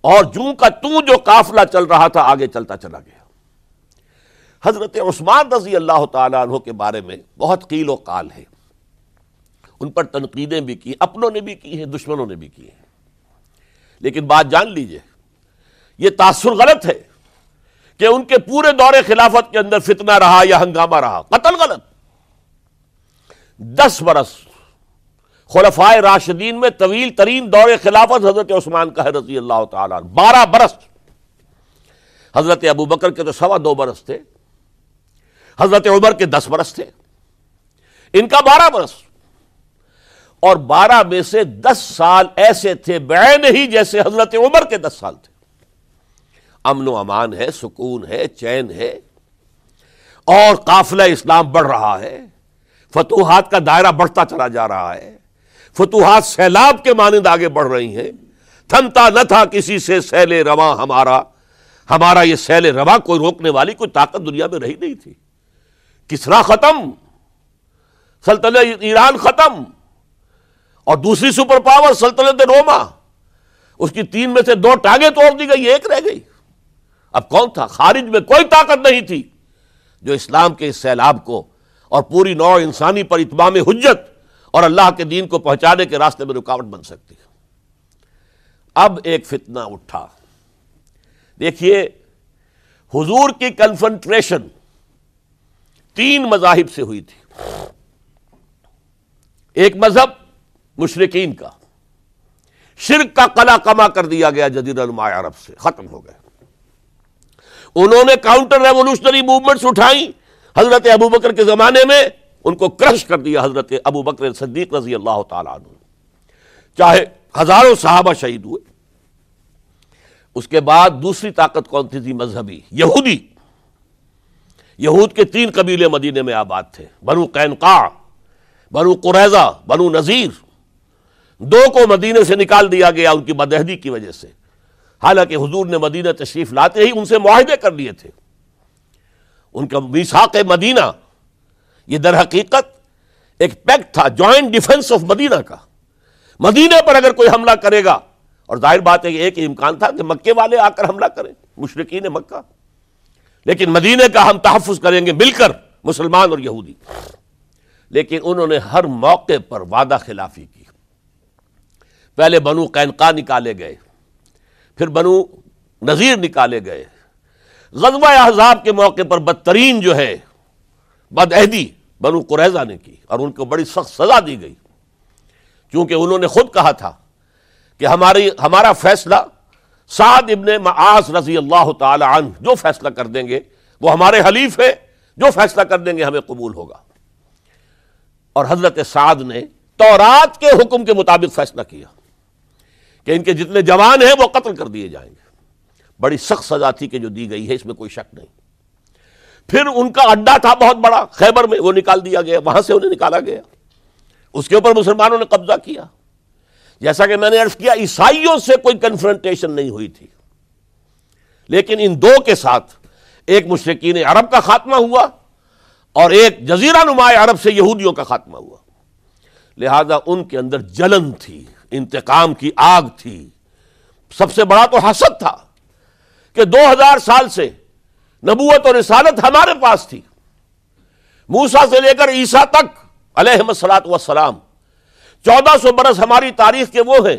A: اور جوں کا تو جو قافلہ چل رہا تھا، آگے چلتا چلا گیا۔ حضرت عثمان رضی اللہ تعالیٰ عنہ کے بارے میں بہت قیل و قال ہے۔ ان پر تنقیدیں بھی کی، اپنوں نے بھی کی ہیں، دشمنوں نے بھی کی ہیں۔ لیکن بات جان لیجیے، یہ تاثر غلط ہے۔ کہ ان کے پورے دور خلافت کے اندر فتنہ رہا یا ہنگامہ رہا، قتل غلط۔ دس برس خلفائے راشدین میں طویل ترین دور خلافت حضرت عثمان کا ہے رضی اللہ تعالیٰ بارہ برس۔ حضرت ابو بکر کے تو سوا دو برس تھے۔ حضرت عمر کے دس برس تھے۔ ان کا بارہ برس۔ اور بارہ میں سے دس سال ایسے تھے، بین ہی جیسے حضرت عمر کے دس سال تھے۔ امن و امان ہے، سکون ہے، چین ہے، اور قافلہ اسلام بڑھ رہا ہے۔ فتوحات کا دائرہ بڑھتا چلا جا رہا ہے۔ فتوحات سیلاب کے مانند آگے بڑھ رہی ہیں۔ تھمتا نہ تھا کسی سے سیل رواں ہمارا۔ ہمارا یہ سیل رواں کوئی روکنے والی کوئی طاقت دنیا میں رہی نہیں تھی۔ کسرا ختم، سلطنت ایران ختم، اور دوسری سپر پاور سلطنت روما۔ اس کی تین میں سے دو ٹانگیں توڑ دی گئی، ایک رہ گئی۔ اب کون تھا؟ خارج میں کوئی طاقت نہیں تھی۔ جو اسلام کے اس سیلاب کو اور پوری نو انسانی پر اتمام حجت اور اللہ کے دین کو پہنچانے کے راستے میں رکاوٹ بن سکتی۔ اب ایک فتنہ اٹھا۔ دیکھیے، حضور کی کنفنٹریشن تین مذاہب سے ہوئی تھی۔ ایک مذہب مشرقین کا، شرک کا قلع کما کر دیا گیا جدید الماء عرب سے، ختم ہو گئے انہوں نے کاؤنٹر ریولوشنری موومنٹس اٹھائی۔ حضرت ابو بکر کے زمانے میں ان کو کرش کر دیا حضرت ابو بکر صدیق رضی اللہ تعالیٰ عنہ۔ چاہے ہزاروں صحابہ شہید ہوئے۔ اس کے بعد دوسری طاقت کون تھی؟ تھی مذہبی، یہودی۔ یہود کے تین قبیلے مدینے میں آباد تھے۔ بنو قینقا بنو قریضہ بنو نذیر۔ دو کو مدینے سے نکال دیا گیا ان کی بدہدی کی وجہ سے۔ حالانکہ حضور نے مدینہ تشریف لاتے ہی ان سے معاہدے کر لیے تھے۔ ان کا میساق مدینہ، یہ در حقیقت ایک پیکٹ تھا، جوائنٹ ڈیفنس آف مدینہ کا۔ مدینہ پر اگر کوئی حملہ کرے گا، اور ظاہر بات ہے کہ ایک امکان تھا کہ مکے والے آ کر حملہ کریں، مشرقین مکہ۔ لیکن مدینہ کا ہم تحفظ کریں گے، مل کر، مسلمان اور یہودی۔ لیکن انہوں نے ہر موقع پر وعدہ خلافی کی۔ پہلے بنو قینقا نکالے گئے۔ پھر بنو نذیر نکالے گئے۔ غزوہ احزاب کے موقع پر بدترین جو ہے، بدعہدی بنو قریضہ نے کی اور ان کو بڑی سخت سزا دی گئی۔ کیونکہ انہوں نے خود کہا تھا کہ ہماری، ہمارا فیصلہ سعد ابن معاذ رضی اللہ تعالی عنہ جو فیصلہ کر دیں گے، وہ ہمارے حلیف ہے جو فیصلہ کر دیں گے ہمیں قبول ہوگا۔ اور حضرت سعد نے تورات کے حکم کے مطابق فیصلہ کیا۔ کہ ان کے جتنے جوان ہیں وہ قتل کر دیے جائیں گے۔ بڑی سخت سزا تھی کہ جو دی گئی ہے، اس میں کوئی شک نہیں۔ پھر ان کا اڈا تھا بہت بڑا، خیبر میں وہ نکال دیا گیا، وہاں سے انہیں نکالا گیا۔ اس کے اوپر مسلمانوں نے قبضہ کیا۔ جیسا کہ میں نے عرض کیا، عیسائیوں سے کوئی کنفرنٹیشن نہیں ہوئی تھی۔ لیکن ان دو کے ساتھ ایک مشرقین عرب کا خاتمہ ہوا اور ایک جزیرہ نمایاں عرب سے یہودیوں کا خاتمہ ہوا۔ لہذا ان کے اندر جلن تھی۔ انتقام کی آگ تھی۔ سب سے بڑا تو حسد تھا کہ دو ہزار سال سے نبوت اور رسالت ہمارے پاس تھی۔ موسا سے لے کر عیسیٰ تک علیہ مسلاط وسلام چودہ سو برس ہماری تاریخ کے وہ ہیں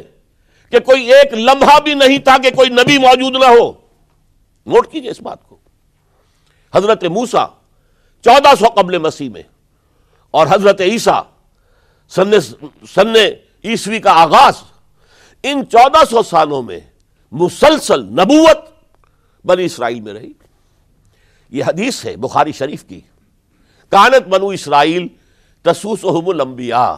A: کہ کوئی ایک لمحہ بھی نہیں تھا کہ کوئی نبی موجود نہ ہو۔ نوٹ کیجیے اس بات کو۔ حضرت موسا چودہ سو قبل مسیح میں اور حضرت عیسیٰ سن سن عیسوی کا آغاز ان چودہ سو سالوں میں مسلسل نبوت بنی اسرائیل میں رہی۔ یہ حدیث ہے بخاری شریف کی۔ کانت بنو اسرائیل تسوس الانبیاء۔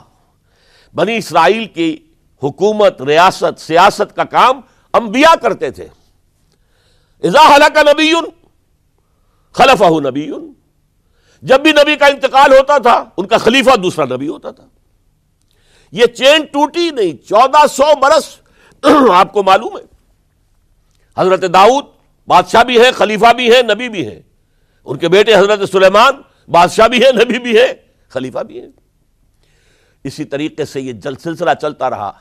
A: بنی اسرائیل کی حکومت، ریاست، سیاست کا کام انبیاء کرتے تھے۔ اضا کا نبی خلف نبی۔ جب بھی نبی کا انتقال ہوتا تھا، ان کا خلیفہ دوسرا نبی ہوتا تھا۔ یہ چین ٹوٹی نہیں، چودہ سو برس آپ کو معلوم ہے۔ حضرت داؤد بادشاہ بھی ہے خلیفہ بھی ہے نبی بھی ہے ان کے بیٹے حضرت سلیمان بادشاہ بھی ہے نبی بھی ہے خلیفہ بھی ہے اسی طریقے سے یہ جل، سلسلہ چلتا رہا۔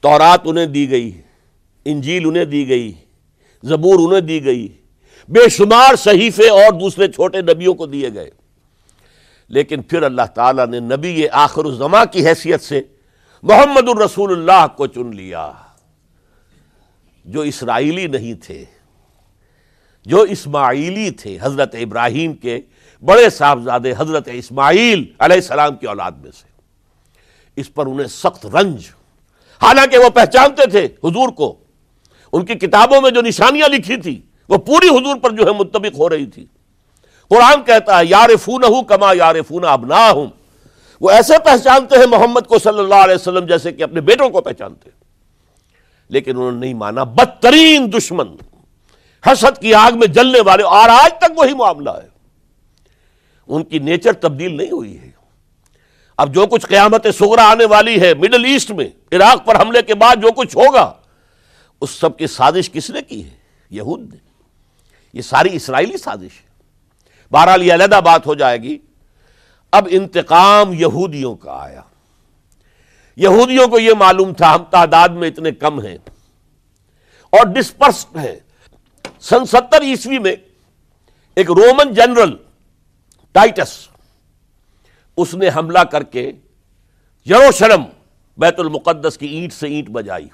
A: تورات انہیں دی گئی، انجیل انہیں دی گئی، زبور انہیں دی گئی۔ بے شمار صحیفے اور دوسرے چھوٹے نبیوں کو دیے گئے۔ لیکن پھر اللہ تعالیٰ نے نبی آخر الزما کی حیثیت سے محمد الرسول اللہ کو چن لیا۔ جو اسرائیلی نہیں تھے، جو اسماعیلی تھے، حضرت ابراہیم کے بڑے صاحبزادے حضرت اسماعیل علیہ السلام کی اولاد میں سے۔ اس پر انہیں سخت رنج۔ حالانکہ وہ پہچانتے تھے حضور کو۔ ان کی کتابوں میں جو نشانیاں لکھی تھی، وہ پوری حضور پر جو ہے متبق ہو رہی تھی۔ قرآن کہتا ہے یار فون کما یار فون اب نہ ہوں وہ ایسے پہچانتے ہیں محمد کو صلی اللہ علیہ وسلم جیسے کہ اپنے بیٹوں کو پہچانتے لیکن انہوں نے نہیں مانا بدترین دشمن۔ حسد کی آگ میں جلنے والے، اور آج تک وہی معاملہ ہے۔ ان کی نیچر تبدیل نہیں ہوئی ہے۔ اب جو کچھ قیامت سغرا آنے والی ہے، مڈل ایسٹ میں، عراق پر حملے کے بعد جو کچھ ہوگا، اس سب کی سازش کس نے کی ہے؟ یہود نے۔ یہ ساری اسرائیلی سازش ہے۔ بہرحال یہ علیحدہ بات ہو جائے گی۔ اب انتقام یہودیوں کا آیا۔ یہودیوں کو یہ معلوم تھا ہم تعداد میں اتنے کم ہیں اور ڈسپرسڈ ہیں۔ سن ستر عیسوی میں ایک رومن جنرل ٹائٹس، اس نے حملہ کر کے یروشلم، بیت المقدس کی اینٹ سے اینٹ بجائی۔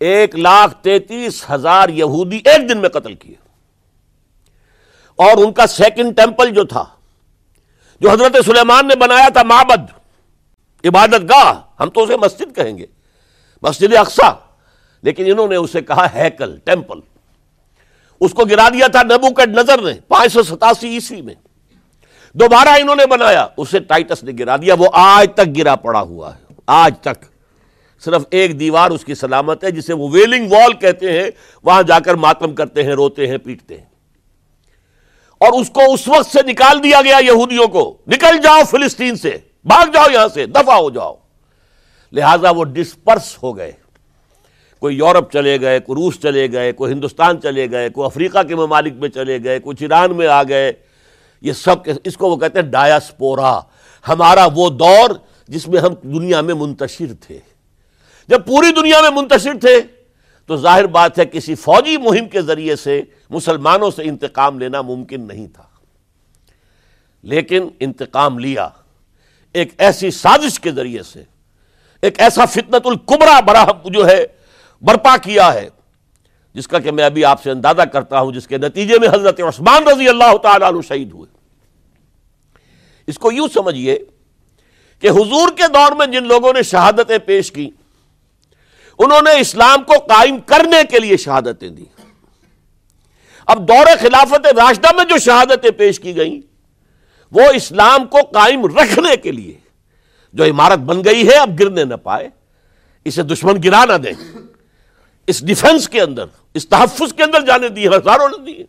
A: ایک لاکھ تینتیس ہزار یہودی ایک دن میں قتل کیے۔ اور ان کا سیکنڈ ٹیمپل جو تھا جو حضرت سلیمان نے بنایا تھا معبد، عبادت گاہ، ہم تو اسے مسجد کہیں گے، مسجد اقسا لیکن انہوں نے اسے کہا ہیکل، ٹیمپل۔ اس کو گرا دیا تھا نبو کٹ نظر نے پانچ سو ستاسی عیسوی میں۔ دوبارہ انہوں نے بنایا، اسے ٹائٹس نے گرا دیا، وہ آج تک گرا پڑا ہوا ہے، آج تک۔ صرف ایک دیوار اس کی سلامت ہے، جسے وہ ویلنگ وال کہتے ہیں، وہاں جا کر ماتم کرتے ہیں، روتے ہیں، پیٹتے ہیں۔ اور اس کو اس وقت سے نکال دیا گیا یہودیوں کو۔ نکل جاؤ فلسطین سے۔ بھاگ جاؤ یہاں سے۔ دفع ہو جاؤ۔ لہذا وہ ڈسپرس ہو گئے۔ کوئی یورپ چلے گئے، کوئی روس چلے گئے، کوئی ہندوستان چلے گئے، کوئی افریقہ کے ممالک میں چلے گئے، کوئی چیران میں آ گئے۔ یہ سب اس کو وہ کہتے ہیں ڈایاسپورا ہمارا وہ دور جس میں ہم دنیا میں منتشر تھے۔ جب پوری دنیا میں منتشر تھے تو ظاہر بات ہے کسی فوجی مہم کے ذریعے سے مسلمانوں سے انتقام لینا ممکن نہیں تھا۔ لیکن انتقام لیا۔ ایک ایسی سازش کے ذریعے سے، ایک ایسا فتنت القبرا بڑا جو ہے برپا کیا ہے، جس کا کہ میں ابھی آپ سے اندازہ کرتا ہوں، جس کے نتیجے میں حضرت عثمان رضی اللہ تعالیٰ عنہ شہید ہوئے۔ اس کو یوں سمجھیے کہ حضور کے دور میں جن لوگوں نے شہادتیں پیش کی انہوں نے اسلام کو قائم کرنے کے لیے شہادتیں دی اب دور خلافت راشدہ میں جو شہادتیں پیش کی گئیں، وہ اسلام کو قائم رکھنے کے لیے۔ جو عمارت بن گئی ہے، اب گرنے نہ پائے۔ اسے دشمن گرا نہ دیں۔ اس ڈیفنس کے اندر، اس تحفظ کے اندر جانے دی، ہزاروں نے دی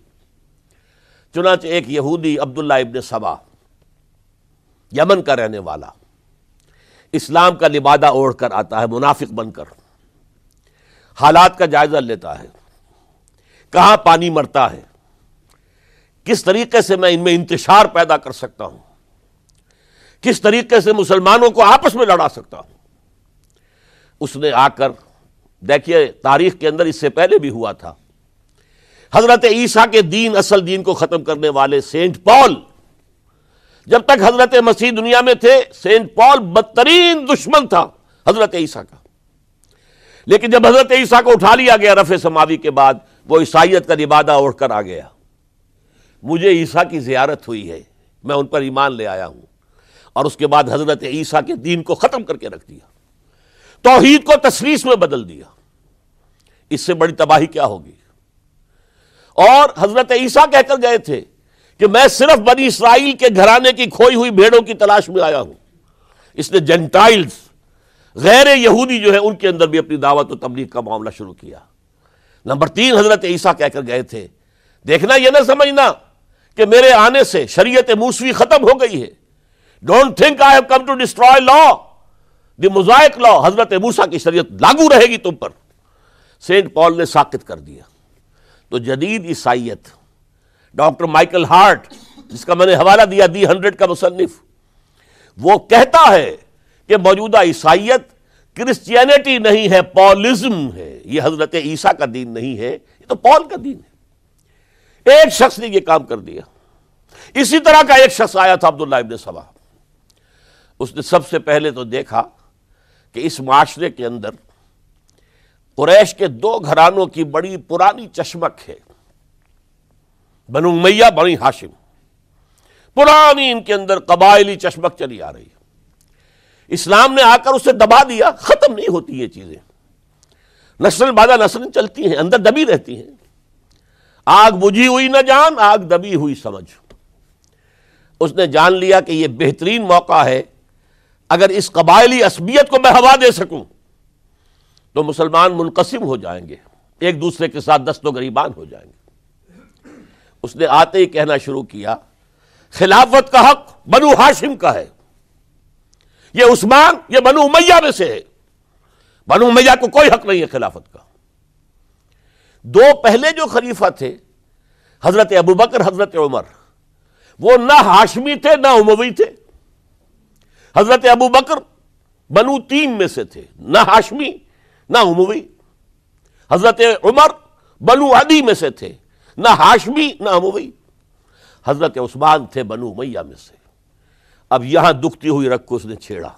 A: چنانچہ ایک یہودی، عبداللہ ابن سبا یمن کا رہنے والا۔ اسلام کا لبادہ اوڑھ کر آتا ہے، منافق بن کر۔ حالات کا جائزہ لیتا ہے۔ کہاں پانی مرتا ہے؟ کس طریقے سے میں ان میں انتشار پیدا کر سکتا ہوں؟ کس طریقے سے مسلمانوں کو آپس میں لڑا سکتا ہوں؟ اس نے آ کر، دیکھیے، تاریخ کے اندر اس سے پہلے بھی ہوا تھا۔ حضرت عیسیٰ کے دین، اصل دین کو ختم کرنے والے سینٹ پال۔ جب تک حضرت مسیح دنیا میں تھے، سینٹ پال بدترین دشمن تھا حضرت عیسیٰ کا۔ لیکن جب حضرت عیسیٰ کو اٹھا لیا گیا رفع سماوی کے بعد، وہ عیسائیت کا نبادہ اڑھ کر آ گیا۔ مجھے عیسیٰ کی زیارت ہوئی ہے، میں ان پر ایمان لے آیا ہوں۔ اور اس کے بعد حضرت عیسیٰ کے دین کو ختم کر کے رکھ دیا۔ توحید کو تصویس میں بدل دیا۔ اس سے بڑی تباہی کیا ہوگی؟ اور حضرت عیسیٰ کہہ کر گئے تھے کہ میں صرف بنی اسرائیل کے گھرانے کی کھوئی ہوئی بھیڑوں کی تلاش میں آیا ہوں۔ اس نے جنٹائلز غیر یہودی جو ہے ان کے اندر بھی اپنی دعوت و تبلیغ کا معاملہ شروع کیا۔ نمبر تین حضرت عیسیٰ کہہ کر گئے تھے، دیکھنا یہ نہ سمجھنا کہ میرے آنے سے شریعت موسوی ختم ہو گئی ہے۔ Don't think I have come to destroy law the Mosaic law حضرت موسا کی شریعت لاگو رہے گی تم پر۔ سینٹ پال نے ساکت کر دیا۔ تو جدید عیسائیت، ڈاکٹر مائیکل ہارٹ، جس کا میں نے حوالہ دیا دی ہنڈریڈ کا مصنف، وہ کہتا ہے کہ موجودہ عیسائیت کرسچینٹی نہیں ہے پالزم ہے۔ یہ حضرت عیسیٰ کا دین نہیں ہے، یہ تو پال کا دین ہے۔ ایک شخص نے یہ کام کر دیا۔ اسی طرح کا ایک شخص آیا تھا عبداللہ ابن سبا اس نے سب سے پہلے تو دیکھا کہ اس معاشرے کے اندر قریش کے دو گھرانوں کی بڑی پرانی چشمک ہے۔ بنو میاں بنی ہاشم۔ پرانی ان کے اندر قبائلی چشمک چلی آ رہی ہے۔ اسلام نے آ کر اسے دبا دیا، ختم نہیں ہوتی یہ چیزیں۔ نسل بادہ نسل چلتی ہیں، اندر دبی رہتی ہیں۔ آگ بجھی ہوئی نہ جان، آگ دبی ہوئی سمجھ۔ اس نے جان لیا کہ یہ بہترین موقع ہے۔ اگر اس قبائلی عصبیت کو میں ہوا دے سکوں، تو مسلمان منقسم ہو جائیں گے۔ ایک دوسرے کے ساتھ دست و گریبان ہو جائیں گے۔ اس نے آتے ہی کہنا شروع کیا، خلافت کا حق بنو ہاشم کا ہے۔ یہ عثمان، یہ بنو امیہ میں سے ہے۔ بنو امیہ کو کوئی حق نہیں ہے خلافت کا۔ دو پہلے جو خلیفہ تھے، حضرت ابو بکر، حضرت عمر، وہ نہ ہاشمی تھے، نہ اموی تھے۔ حضرت ابو بکر بنو تین میں سے تھے، نہ ہاشمی، نہ اموی۔ حضرت عمر بنو عدی میں سے تھے، نہ ہاشمی، نہ اموی۔ حضرت عثمان تھے بنو میاں میں سے۔ اب یہاں دکھتی ہوئی رکھ کو اس نے چھیڑا۔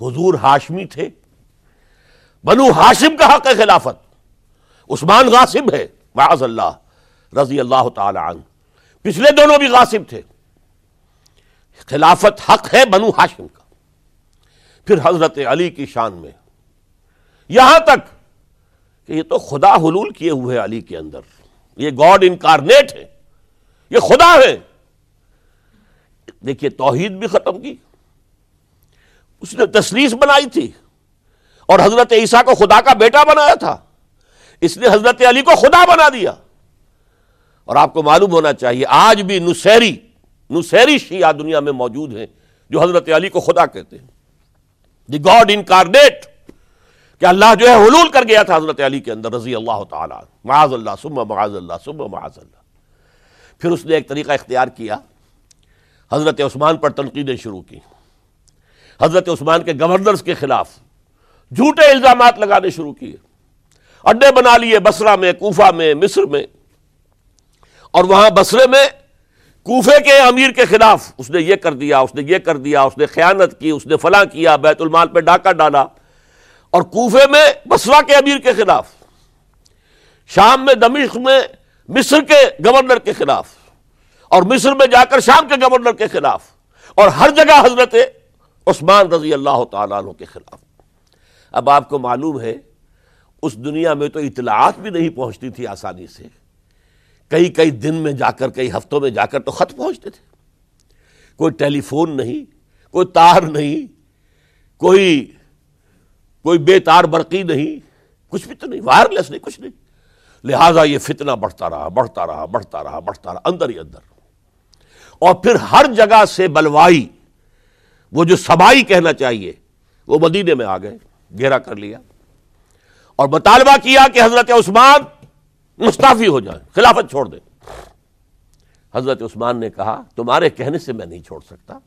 A: حضور ہاشمی تھے۔ بنو ہاشم کا حق ہے خلافت۔ عثمان غاسب ہے، معاذ اللہ، رضی اللہ تعالی عنہ۔ پچھلے دونوں بھی غاسب تھے۔ خلافت حق ہے بنو ہاشم کا۔ پھر حضرت علی کی شان میں۔ یہاں تک کہ یہ تو خدا حلول کیے ہوئے علی کے اندر۔ یہ گاڈ انکارنیٹ ہے۔ یہ خدا ہے۔ دیکھیے توحید بھی ختم کی، اس نے تصریف بنائی تھی، اور حضرت عیسیٰ کو خدا کا بیٹا بنایا تھا، اس نے حضرت علی کو خدا بنا دیا۔ اور آپ کو معلوم ہونا چاہیے، آج بھی نسیری نسیری شیعہ دنیا میں موجود ہیں جو حضرت علی کو خدا کہتے ہیں۔ دی گاڈ انکارنیٹ، کہ اللہ جو ہے حلول کر گیا تھا حضرت علی کے اندر، رضی اللہ تعالیٰ معاذ اللہ سب معاذ اللہ سب معاذ اللہ۔ پھر اس نے ایک طریقہ اختیار کیا۔ حضرت عثمان پر تنقیدیں شروع کی۔ حضرت عثمان کے گورنرز کے خلاف جھوٹے الزامات لگانے شروع کیے۔ اڈے بنا لیے بسرا میں، کوفہ میں، مصر میں۔ اور وہاں بسرے میں کوفے کے امیر کے خلاف اس نے یہ کر دیا، اس نے یہ کر دیا، اس نے خیانت کی، اس نے فلاں کیا، بیت المال پہ ڈاکہ ڈالا۔ اور کوفے میں بسرا کے امیر کے خلاف، شام میں، دمشق میں، مصر کے گورنر کے خلاف۔ اور مصر میں جا کر شام کے گورنر کے خلاف اور ہر جگہ حضرت عثمان رضی اللہ تعالیٰ عنہ کے خلاف۔ اب آپ کو معلوم ہے، اس دنیا میں تو اطلاعات بھی نہیں پہنچتی تھی آسانی سے۔ کئی کئی دن میں جا کر، کئی ہفتوں میں جا کر تو خط پہنچتے تھے۔ کوئی ٹیلی فون نہیں، کوئی تار نہیں، کوئی کوئی بے تار برقی نہیں، کچھ بھی تو نہیں وائرلیس نہیں، کچھ نہیں۔ لہذا یہ فتنہ بڑھتا رہا بڑھتا رہا بڑھتا رہا بڑھتا رہا، اندر ہی اندر۔ اور پھر ہر جگہ سے بلوائی۔ وہ جو سبائی کہنا چاہیے، وہ مدینے میں آ گئے، گھیرا کر لیا۔ اور مطالبہ کیا کہ حضرت عثمان مستعفی ہو جائیں، خلافت چھوڑ دیں۔ حضرت عثمان نے کہا، تمہارے کہنے سے میں نہیں چھوڑ سکتا۔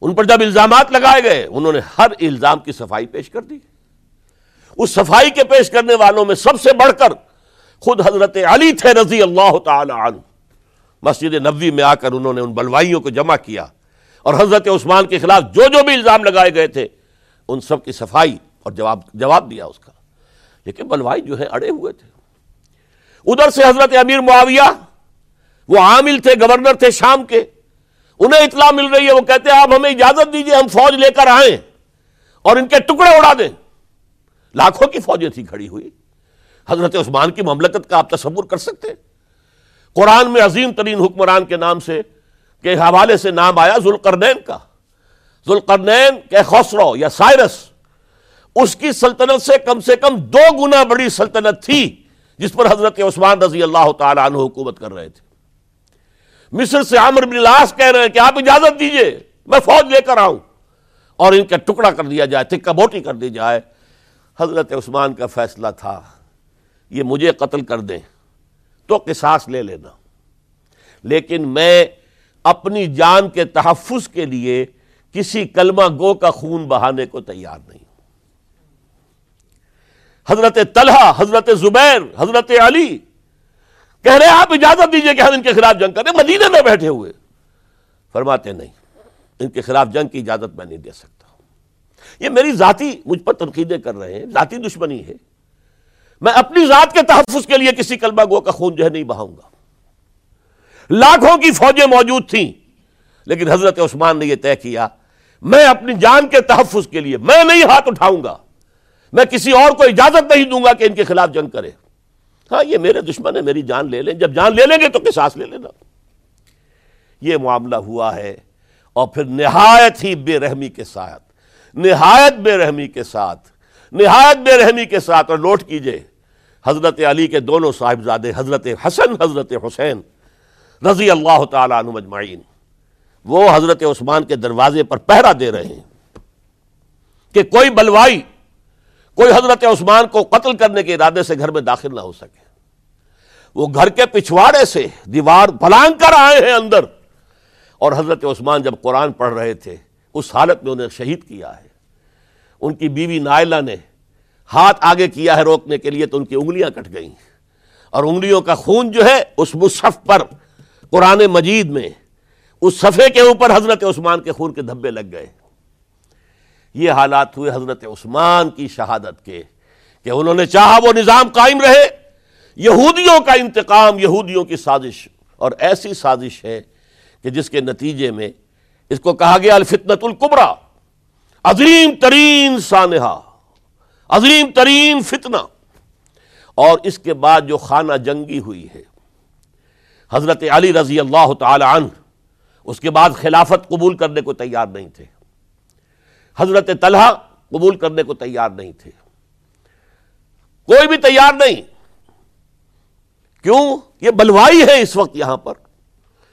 A: ان پر جب الزامات لگائے گئے، انہوں نے ہر الزام کی صفائی پیش کر دی۔ اس صفائی کے پیش کرنے والوں میں سب سے بڑھ کر خود حضرت علی تھے رضی اللہ تعالی عنہ۔ مسجد نبوی میں آ کر انہوں نے ان بلوائیوں کو جمع کیا اور حضرت عثمان کے خلاف جو جو بھی الزام لگائے گئے تھے، ان سب کی صفائی اور جواب جواب دیا اس کا۔ لیکن بلوائی جو ہے، اڑے ہوئے تھے۔ ادھر سے حضرت امیر معاویہ، وہ عامل تھے، گورنر تھے شام کے۔ انہیں اطلاع مل رہی ہے، وہ کہتے ہیں، آپ ہمیں اجازت دیجیے، ہم فوج لے کر آئیں اور ان کے ٹکڑے اڑا دیں۔ لاکھوں کی فوجیں تھی کھڑی ہوئی۔ حضرت عثمان کی مملکت کا آپ تصور کر سکتے قرآن میں عظیم ترین حکمران کے نام سے کے حوالے سے نام آیا ذوالقرنین کا۔ ذوالقرنین کے خسرو یا سائرس، اس کی سلطنت سے کم سے کم دو گنا بڑی سلطنت تھی جس پر حضرت عثمان رضی اللہ تعالیٰ عنہ حکومت کر رہے تھے۔ مصر سے عامر بن لاس کہہ رہے ہیں کہ آپ اجازت دیجیے، میں فوج لے کر آؤں۔ اور ان کا ٹکڑا کر دیا جائے تکا بوٹی کر دی جائے۔ حضرت عثمان کا فیصلہ تھا، یہ مجھے قتل کر دیں۔ تو قصاص لے لینا۔ لیکن میں اپنی جان کے تحفظ کے لیے کسی کلمہ گو کا خون بہانے کو تیار نہیں۔ حضرت طلحہ، حضرت زبیر، حضرت علی، کہہ رہے آپ اجازت دیجیے کہ ہم ان کے خلاف جنگ کریں۔ مدینے میں بیٹھے ہوئے۔ فرماتے نہیں، ان کے خلاف جنگ کی اجازت میں نہیں دے سکتا۔ یہ میری ذاتی، مجھ پر تنقیدیں کر رہے ہیں، ذاتی دشمنی ہے۔ میں اپنی ذات کے تحفظ کے لیے کسی کلبہ گو کا خون جو ہے نہیں بہاؤں گا۔ لاکھوں کی فوجیں موجود تھیں، لیکن حضرت عثمان نے یہ طے کیا، میں اپنی جان کے تحفظ کے لیے، میں نہیں ہاتھ اٹھاؤں گا، میں کسی اور کو اجازت نہیں دوں گا کہ ان کے خلاف جنگ کرے۔ ہاں یہ میرے دشمن ہے میری جان لے لیں، جب جان لے لیں گے تو قصاص لے لینا۔ یہ معاملہ ہوا ہے، اور پھر نہایت ہی بے رحمی کے ساتھ، نہایت بے رحمی کے ساتھ، نہایت بے رحمی کے ساتھ، اور نوٹ کیجیے۔ حضرت علی کے دونوں صاحبزادے، حضرت حسن، حضرت حسین رضی اللہ تعالیٰ عنہ مجمعین وہ حضرت عثمان کے دروازے پر پہرا دے رہے ہیں کہ کوئی بلوائی، کوئی حضرت عثمان کو قتل کرنے کے ارادے سے گھر میں داخل نہ ہو سکے۔ وہ گھر کے پچھواڑے سے دیوار پلانگ کر آئے ہیں اندر۔ اور حضرت عثمان جب قرآن پڑھ رہے تھے، اس حالت میں انہیں شہید کیا ہے۔ ان کی بیوی نائلہ نے ہاتھ آگے کیا ہے روکنے کے لیے تو ان کی انگلیاں کٹ گئیں۔ اور انگلیوں کا خون جو ہے اس مصحف پر، قرآن مجید میں، اس صفحے کے اوپر حضرت عثمان کے خون کے دھبے لگ گئے۔ یہ حالات ہوئے حضرت عثمان کی شہادت کے، کہ انہوں نے چاہا وہ نظام قائم رہے۔ یہودیوں کا انتقام، یہودیوں کی سازش۔ اور ایسی سازش ہے کہ جس کے نتیجے میں اس کو کہا گیا الفتنت القبرا عظیم ترین سانحہ۔ عظیم ترین فتنہ۔ اور اس کے بعد جو خانہ جنگی ہوئی ہے، حضرت علی رضی اللہ تعالی عنہ، اس کے بعد خلافت قبول کرنے کو تیار نہیں تھے۔ حضرت طلحہ قبول کرنے کو تیار نہیں تھے۔ کوئی بھی تیار نہیں۔ کیوں؟ یہ بلوائی ہے اس وقت یہاں پر۔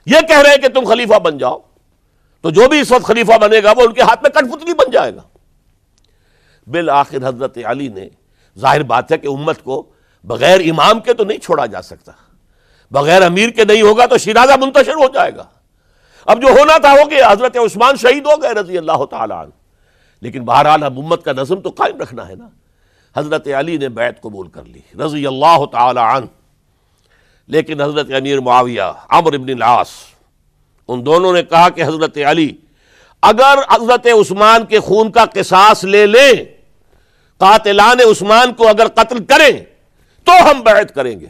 A: یہ کہہ رہے ہیں کہ تم خلیفہ بن جاؤ۔ تو جو بھی اس وقت خلیفہ بنے گا، وہ ان کے ہاتھ میں کٹ پتلی بن جائے گا۔ بالآخر حضرت علی نے ظاہر بات ہے کہ امت کو بغیر امام کے تو نہیں چھوڑا جا سکتا۔ بغیر امیر کے نہیں ہوگا تو شرازہ منتشر ہو جائے گا۔ اب جو ہونا تھا ہو گیا حضرت عثمان شہید ہو گئے رضی اللہ تعالیٰ عنہ۔ لیکن بہرحال اب امت کا نظم تو قائم رکھنا ہے نا۔ حضرت علی نے بیعت قبول کر لی۔ رضی اللہ تعالی عنہ۔ لیکن حضرت امیر معاویہ عمر ابن العاص، ان دونوں نے کہا کہ حضرت علی اگر حضرت عثمان کے خون کا قصاص لے لیں، قاتلان عثمان کو اگر قتل کریں، تو ہم بیعت کریں گے۔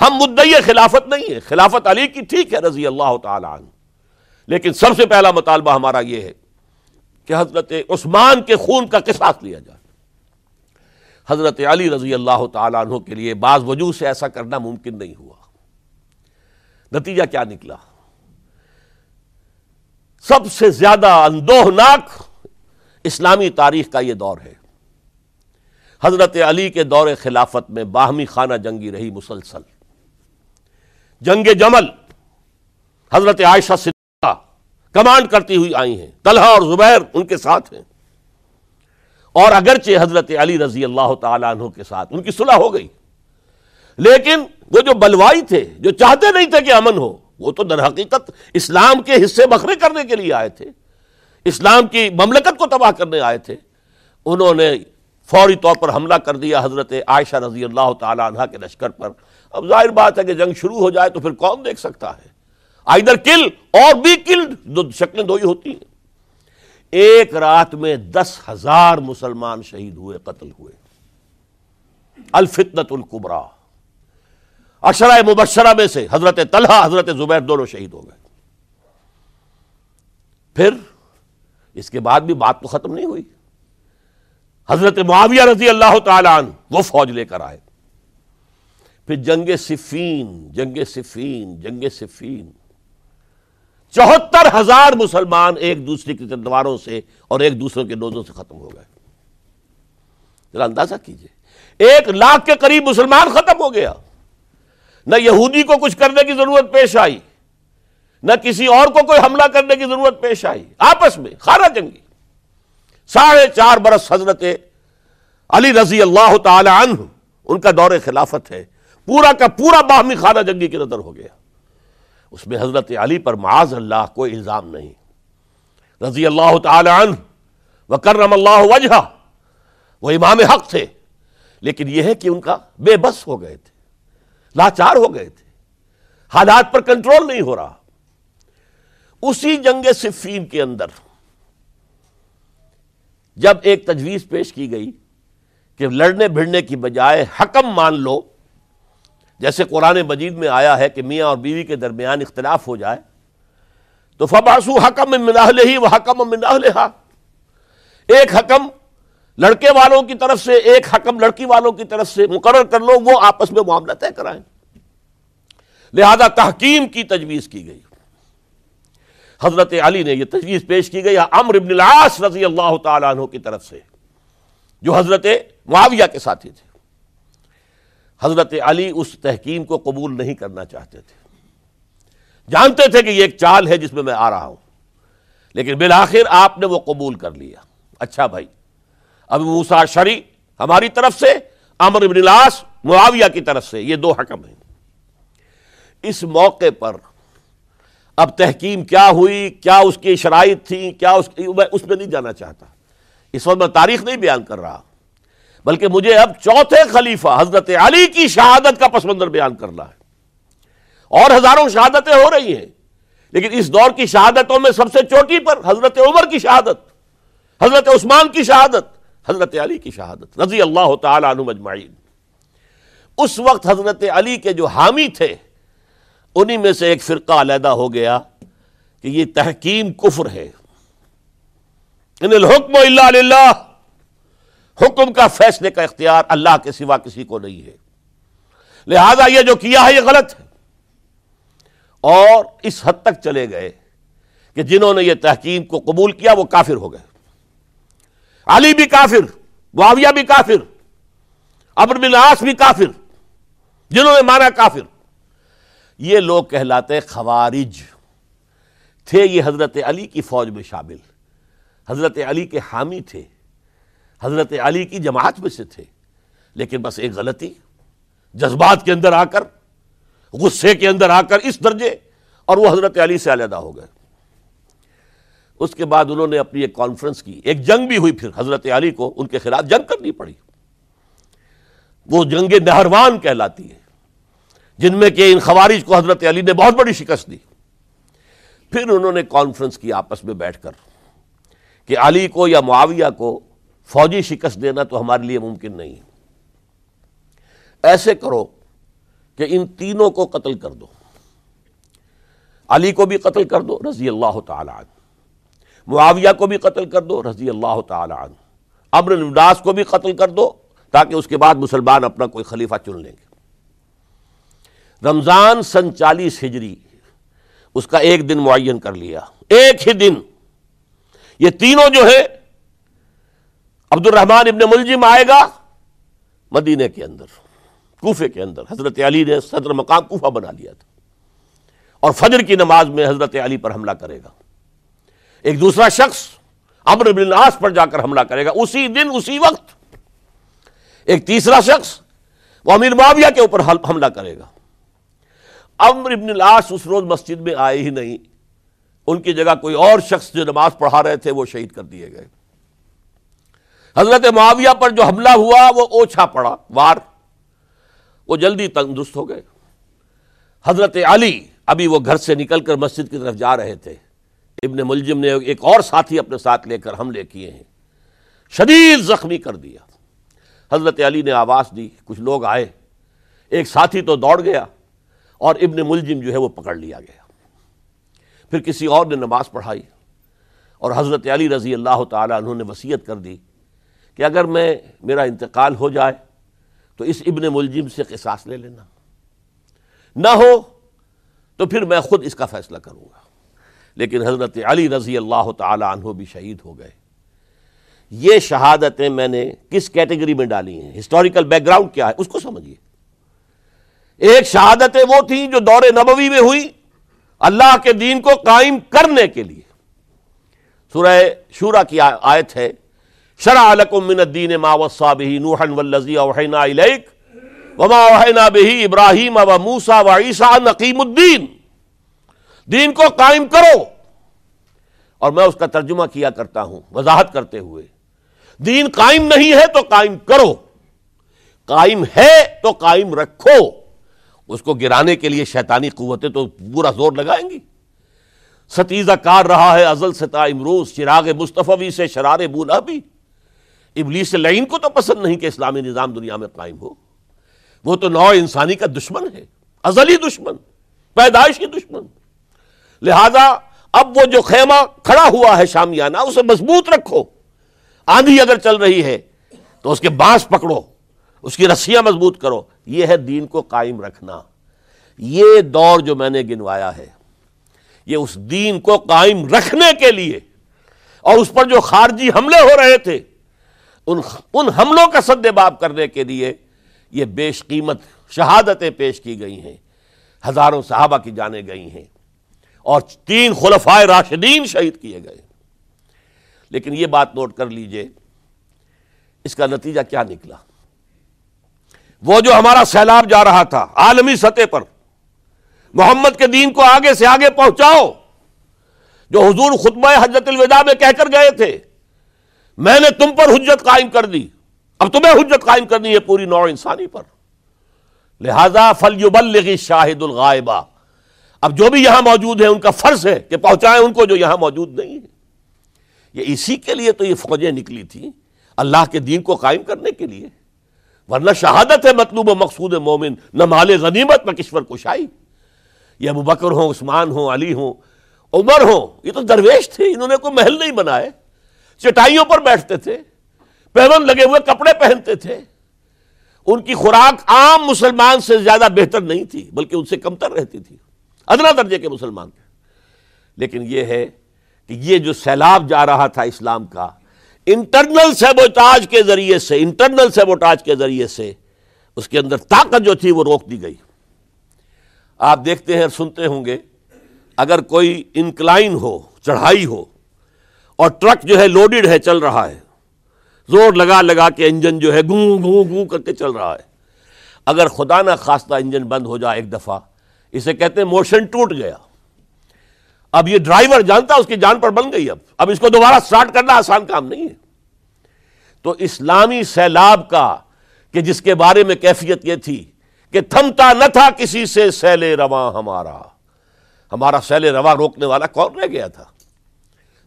A: ہم مدعی خلافت نہیں ہے خلافت علی کی ٹھیک ہے، رضی اللہ تعالی عنہ۔ لیکن سب سے پہلا مطالبہ ہمارا یہ ہے کہ حضرت عثمان کے خون کا قصاص لیا جائے۔ حضرت علی رضی اللہ تعالیٰ عنہ کے لیے بعض وجوہ سے ایسا کرنا ممکن نہیں ہوا۔ نتیجہ کیا نکلا؟ سب سے زیادہ اندوہناک اسلامی تاریخ کا یہ دور ہے۔ حضرت علی کے دور خلافت میں باہمی خانہ جنگی رہی مسلسل۔ جنگ جمل، حضرت عائشہ صدیقہ کمانڈ کرتی ہوئی آئی ہیں۔ طلحہ اور زبیر ان کے ساتھ ہیں۔ اور اگرچہ حضرت علی رضی اللہ تعالیٰ عنہ کے ساتھ ان کی صلح ہو گئی، لیکن وہ جو بلوائی تھے، جو چاہتے نہیں تھے کہ امن ہو وہ تو در حقیقت اسلام کے حصے بکھرے کرنے کے لیے آئے تھے۔ اسلام کی مملکت کو تباہ کرنے آئے تھے۔ انہوں نے فوری طور پر حملہ کر دیا حضرت عائشہ رضی اللہ تعالیٰ عنہ کے لشکر پر۔ اب ظاہر بات ہے کہ جنگ شروع ہو جائے تو پھر کون دیکھ سکتا ہے۔ آئدر کل اور بھی کل دو شکلیں دو ہی ہوتی ہیں۔ ایک رات میں دس ہزار مسلمان شہید ہوئے، قتل ہوئے۔ الفتنت القبرا اشرا مبشرہ میں سے حضرت طلحہ، حضرت زبیر دونوں شہید ہو گئے۔ پھر اس کے بعد بھی بات تو ختم نہیں ہوئی۔ حضرت معاویہ رضی اللہ تعالیٰ عنہ وہ فوج لے کر آئے۔ پھر جنگ صفین جنگ صفین جنگ صفین۔ چوہتر ہزار مسلمان ایک دوسرے کی تلواروں سے اور ایک دوسرے کے نوزوں سے ختم ہو گئے۔ ذرا اندازہ کیجیے۔ ایک لاکھ کے قریب مسلمان ختم ہو گیا۔ نہ یہودی کو کچھ کرنے کی ضرورت پیش آئی، نہ کسی اور کو کوئی حملہ کرنے کی ضرورت پیش آئی۔ آپس میں خارا جنگی۔ ساڑھے چار برس حضرت علی رضی اللہ تعالی عنہ، ان کا دور خلافت ہے۔ پورا کا پورا باہمی خانہ جنگی کی نظر ہو گیا۔ اس میں حضرت علی پر معاذ اللہ کوئی الزام نہیں۔ رضی اللہ تعالی عنہ، وکرم اللہ وجہ وہ امام حق تھے۔ لیکن یہ ہے کہ ان کا بے بس ہو گئے تھے۔ لاچار ہو گئے تھے۔ حالات پر کنٹرول نہیں ہو رہا۔ اسی جنگ صفین کے اندر جب ایک تجویز پیش کی گئی کہ لڑنے بھڑنے کی بجائے حکم مان لو، جیسے قرآن مجید میں آیا ہے کہ میاں اور بیوی کے درمیان اختلاف ہو جائے، تو فباسو حکم مناہل ہی وہ حکم مناہلہا ایک حکم لڑکے والوں کی طرف سے، ایک حکم لڑکی والوں کی طرف سے مقرر کر لو، وہ آپس میں معاملہ طے کرائیں۔ لہذا تحکیم کی تجویز کی گئی۔ حضرت علی نے یہ تجویز پیش کی گئی امر ابن العاص رضی اللہ تعالیٰ عنہ کی طرف سے، جو حضرت معاویہ کے ساتھی تھے۔ حضرت علی اس تحکیم کو قبول نہیں کرنا چاہتے تھے۔ جانتے تھے کہ یہ ایک چال ہے جس میں میں آ رہا ہوں، لیکن بالآخر آپ نے وہ قبول کر لیا۔ اچھا بھائی اب موسا شری ہماری طرف سے امر ابن العاص معاویہ کی طرف سے، یہ دو حکم ہیں۔ اس موقع پر اب تحکیم کیا ہوئی، کیا اس کی شرائط تھی، کیا اس کی، میں اس میں نہیں جانا چاہتا۔ اس وقت میں تاریخ نہیں بیان کر رہا، بلکہ مجھے اب چوتھے خلیفہ حضرت علی کی شہادت کا پس منظر بیان کرنا ہے۔ اور ہزاروں شہادتیں ہو رہی ہیں، لیکن اس دور کی شہادتوں میں سب سے چوٹی پر حضرت عمر کی شہادت، حضرت عثمان کی شہادت حضرت علی کی شہادت، رضی اللہ تعالی عنہ مجمعین اس وقت حضرت علی کے جو حامی تھے، انہی میں سے ایک فرقہ علیحدہ ہو گیا کہ یہ تحکیم کفر ہے۔ ان الحکم اللہ للہ، حکم کا فیصلے کا اختیار اللہ کے سوا کسی کو نہیں ہے۔ لہذا یہ جو کیا ہے، یہ غلط ہے۔ اور اس حد تک چلے گئے کہ جنہوں نے یہ تحکیم کو قبول کیا، وہ کافر ہو گئے۔ علی بھی کافر، معاویہ بھی کافر ابر بن عاص بھی کافر، جنہوں نے مانا کافر۔ یہ لوگ کہلاتے خوارج۔ تھے یہ حضرت علی کی فوج میں شامل۔ حضرت علی کے حامی تھے۔ حضرت علی کی جماعت میں سے تھے۔ لیکن بس ایک غلطی، جذبات کے اندر آ کر، غصے کے اندر آ کر اس درجے، اور وہ حضرت علی سے علیحدہ ہو گئے۔ اس کے بعد انہوں نے اپنی ایک کانفرنس کی۔ ایک جنگ بھی ہوئی پھر، حضرت علی کو ان کے خلاف جنگ کرنی پڑی۔ وہ جنگ نہروان کہلاتی ہے، جن میں کہ ان خوارج کو حضرت علی نے بہت بڑی شکست دی۔ پھر انہوں نے کانفرنس کی آپس میں بیٹھ کر کہ علی کو یا معاویہ کو فوجی شکست دینا تو ہمارے لیے ممکن نہیں۔ ایسے کرو کہ ان تینوں کو قتل کر دو۔ علی کو بھی قتل کر دو، رضی اللہ تعالی عنہ۔ معاویہ کو بھی قتل کر دو، رضی اللہ تعالی عنہ۔ امر الداس کو بھی قتل کر دو، تاکہ اس کے بعد مسلمان اپنا کوئی خلیفہ چن لیں گے۔ رمضان سن چالیس ہجری، اس کا ایک دن معین کر لیا۔ ایک ہی دن۔ یہ تینوں جو ہے عبد الرحمان ابن ملجم آئے گا مدینے کے اندر، کوفے کے اندر۔ حضرت علی نے صدر مقام کوفہ بنا لیا تھا۔ اور فجر کی نماز میں حضرت علی پر حملہ کرے گا۔ ایک دوسرا شخص امر بن العاص پر جا کر حملہ کرے گا، اسی دن، اسی وقت ایک تیسرا شخص وہ امیر معاویہ کے اوپر حملہ کرے گا۔ امر بن العاص اس روز مسجد میں آئے ہی نہیں۔ ان کی جگہ کوئی اور شخص جو نماز پڑھا رہے تھے وہ شہید کر دیے گئے۔ حضرت معاویہ پر جو حملہ ہوا، وہ اوچھا پڑا، وار۔ وہ جلدی تندرست ہو گئے۔ حضرت علی ابھی وہ گھر سے نکل کر مسجد کی طرف جا رہے تھے۔ ابن ملجم نے ایک اور ساتھی اپنے ساتھ لے کر حملے کیے ہیں۔ شدید زخمی کر دیا۔ حضرت علی نے آواز دی، کچھ لوگ آئے۔ ایک ساتھی تو دوڑ گیا اور ابن ملجم جو ہے وہ پکڑ لیا گیا۔ پھر کسی اور نے نماز پڑھائی اور حضرت علی رضی اللہ تعالیٰ انہوں نے وسیعت کر دی کہ اگر میں، میرا انتقال ہو جائے تو اس ابن ملجم سے قصاص لے لینا۔ نہ ہو تو پھر میں خود اس کا فیصلہ کروں گا۔ لیکن حضرت علی رضی اللہ تعالی عنہ بھی شہید ہو گئے۔ یہ شہادتیں میں نے کس کیٹیگری میں ڈالی ہیں؟ ہسٹوریکل بیک گراؤنڈ کیا ہے؟ اس کو سمجھیے۔ ایک شہادتیں وہ تھیں جو دور نبوی میں ہوئی اللہ کے دین کو قائم کرنے کے لیے۔ سورہ شورا کی آیت ہے، شرع لکم من الدین ما وصا به نوحا والذی اوحینا الیک وما اوحینا به ابراہیم و موسیٰ و عیسیٰ نقیم الدین۔ دین کو قائم کرو۔ اور میں اس کا ترجمہ کیا کرتا ہوں، وضاحت کرتے ہوئے۔ دین قائم نہیں ہے تو قائم کرو۔ قائم ہے تو قائم رکھو۔ اس کو گرانے کے لیے شیطانی قوتیں تو پورا زور لگائیں گی۔ ستیزہ کار رہا ہے ازل ستا امروز چراغ مصطفی سے شرار بولا بھی ابلیس لعین کو تو پسند نہیں کہ اسلامی نظام دنیا میں قائم ہو۔ وہ تو نو انسانی کا دشمن ہے۔ ازلی دشمن پیدائشی دشمن۔ لہذا اب وہ جو خیمہ کھڑا ہوا ہے شامیانہ، اسے مضبوط رکھو۔ آندھی اگر چل رہی ہے تو اس کے بانس پکڑو، اس کی رسیاں مضبوط کرو۔ یہ ہے دین کو قائم رکھنا۔ یہ دور جو میں نے گنوایا ہے، یہ اس دین کو قائم رکھنے کے لیے۔ اور اس پر جو خارجی حملے ہو رہے تھے، ان ان حملوں کا سد باب کرنے کے لیے یہ بیش قیمت شہادتیں پیش کی گئی ہیں۔ ہزاروں صحابہ کی جانے گئی ہیں۔ اور تین خلفائے راشدین شہید کیے گئے لیکن یہ بات نوٹ کر لیجیے، اس کا نتیجہ کیا نکلا؟ وہ جو ہمارا سیلاب جا رہا تھا عالمی سطح پر، محمد کے دین کو آگے سے آگے پہنچاؤ، جو حضور خطبہ حجت الوداع میں کہہ کر گئے تھے، میں نے تم پر حجت قائم کر دی، اب تمہیں حجت قائم کرنی ہے پوری نوع انسانی پر۔ لہذا فلیبلغ شاہد الغائبہ اب جو بھی یہاں موجود ہے ان کا فرض ہے کہ پہنچائیں ان کو جو یہاں موجود نہیں ہے یہ اسی کے لیے تو یہ فوجیں نکلی تھیں اللہ کے دین کو قائم کرنے کے لیے۔ ورنہ شہادت ہے مطلوب و مقصود مومن، نہ مال غنیمت، نہ کشور کشائی۔ یہ ابو بکر ہوں، عثمان ہوں، علی ہوں، عمر ہوں، یہ تو درویش تھے، انہوں نے کوئی محل نہیں بنائے۔ چٹائیوں پر بیٹھتے تھے، پیون لگے ہوئے کپڑے پہنتے تھے۔ ان کی خوراک عام مسلمان سے زیادہ بہتر نہیں تھی، بلکہ ان سے کمتر رہتی تھی۔ ادنا درجے کے مسلمان تھے۔ لیکن یہ ہے کہ یہ جو سیلاب جا رہا تھا اسلام کا، انٹرنل سیبوٹاج کے ذریعے سے، انٹرنل سیبوٹاج کے ذریعے سے اس کے اندر طاقت جو تھی وہ روک دی گئی۔ آپ دیکھتے ہیں اور سنتے ہوں گے، اگر کوئی انکلائن ہو، چڑھائی ہو، اور ٹرک جو ہے لوڈڈ ہے، چل رہا ہے، زور لگا لگا کے انجن جو ہے گوں گوں گوں کر کے چل رہا ہے۔ اگر خدا نہ خواستہ انجن بند ہو جائے ایک دفعہ اسے کہتے ہیں موشن ٹوٹ گیا۔ اب یہ ڈرائیور جانتا اس کی جان پر بن گئی اب۔ اب اس کو دوبارہ سٹارٹ کرنا آسان کام نہیں ہے۔ تو اسلامی سیلاب کا کہ جس کے بارے میں کیفیت یہ تھی کہ تھمتا نہ تھا کسی سے سیل رواں ہمارا۔ ہمارا سیل رواں روکنے والا کون رہ گیا تھا؟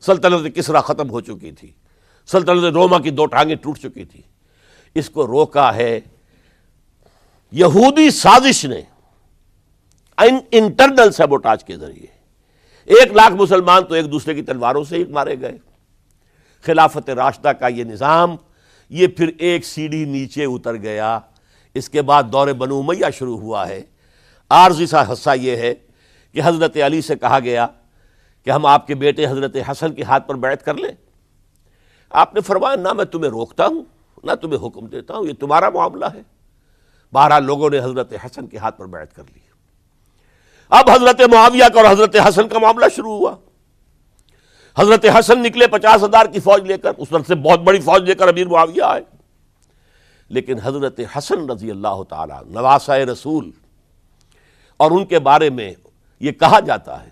A: سلطنت کسرا ختم ہو چکی تھی۔ سلطنت روما کی دو ٹانگیں ٹوٹ چکی تھی۔ اس کو روکا ہے۔ یہودی سازش نے انٹرنل سیبوٹاج کے ذریعے۔ ایک لاکھ مسلمان تو ایک دوسرے کی تلواروں سے ہی مارے گئے۔ خلافت راشدہ کا یہ نظام، یہ پھر ایک سیڑھی نیچے اتر گیا۔ اس کے بعد دور بنو میاں شروع ہوا ہے۔ عارضی سا حصہ یہ ہے کہ حضرت علی سے کہا گیا کہ ہم آپ کے بیٹے حضرت حسن کے ہاتھ پر بیعت کر لیں۔ آپ نے فرمایا، نہ میں تمہیں روکتا ہوں، نہ تمہیں حکم دیتا ہوں، یہ تمہارا معاملہ ہے۔ بارہ لوگوں نے حضرت حسن کے ہاتھ پر بیعت کر لی۔ اب حضرت معاویہ کا اور حضرت حسن کا معاملہ شروع ہوا۔ حضرت حسن نکلے پچاس ہزار کی فوج لے کر، اس وقت سے بہت بڑی فوج لے کر امیر معاویہ آئے۔ لیکن حضرت حسن رضی اللہ تعالی نواسا رسول، اور ان کے بارے میں یہ کہا جاتا ہے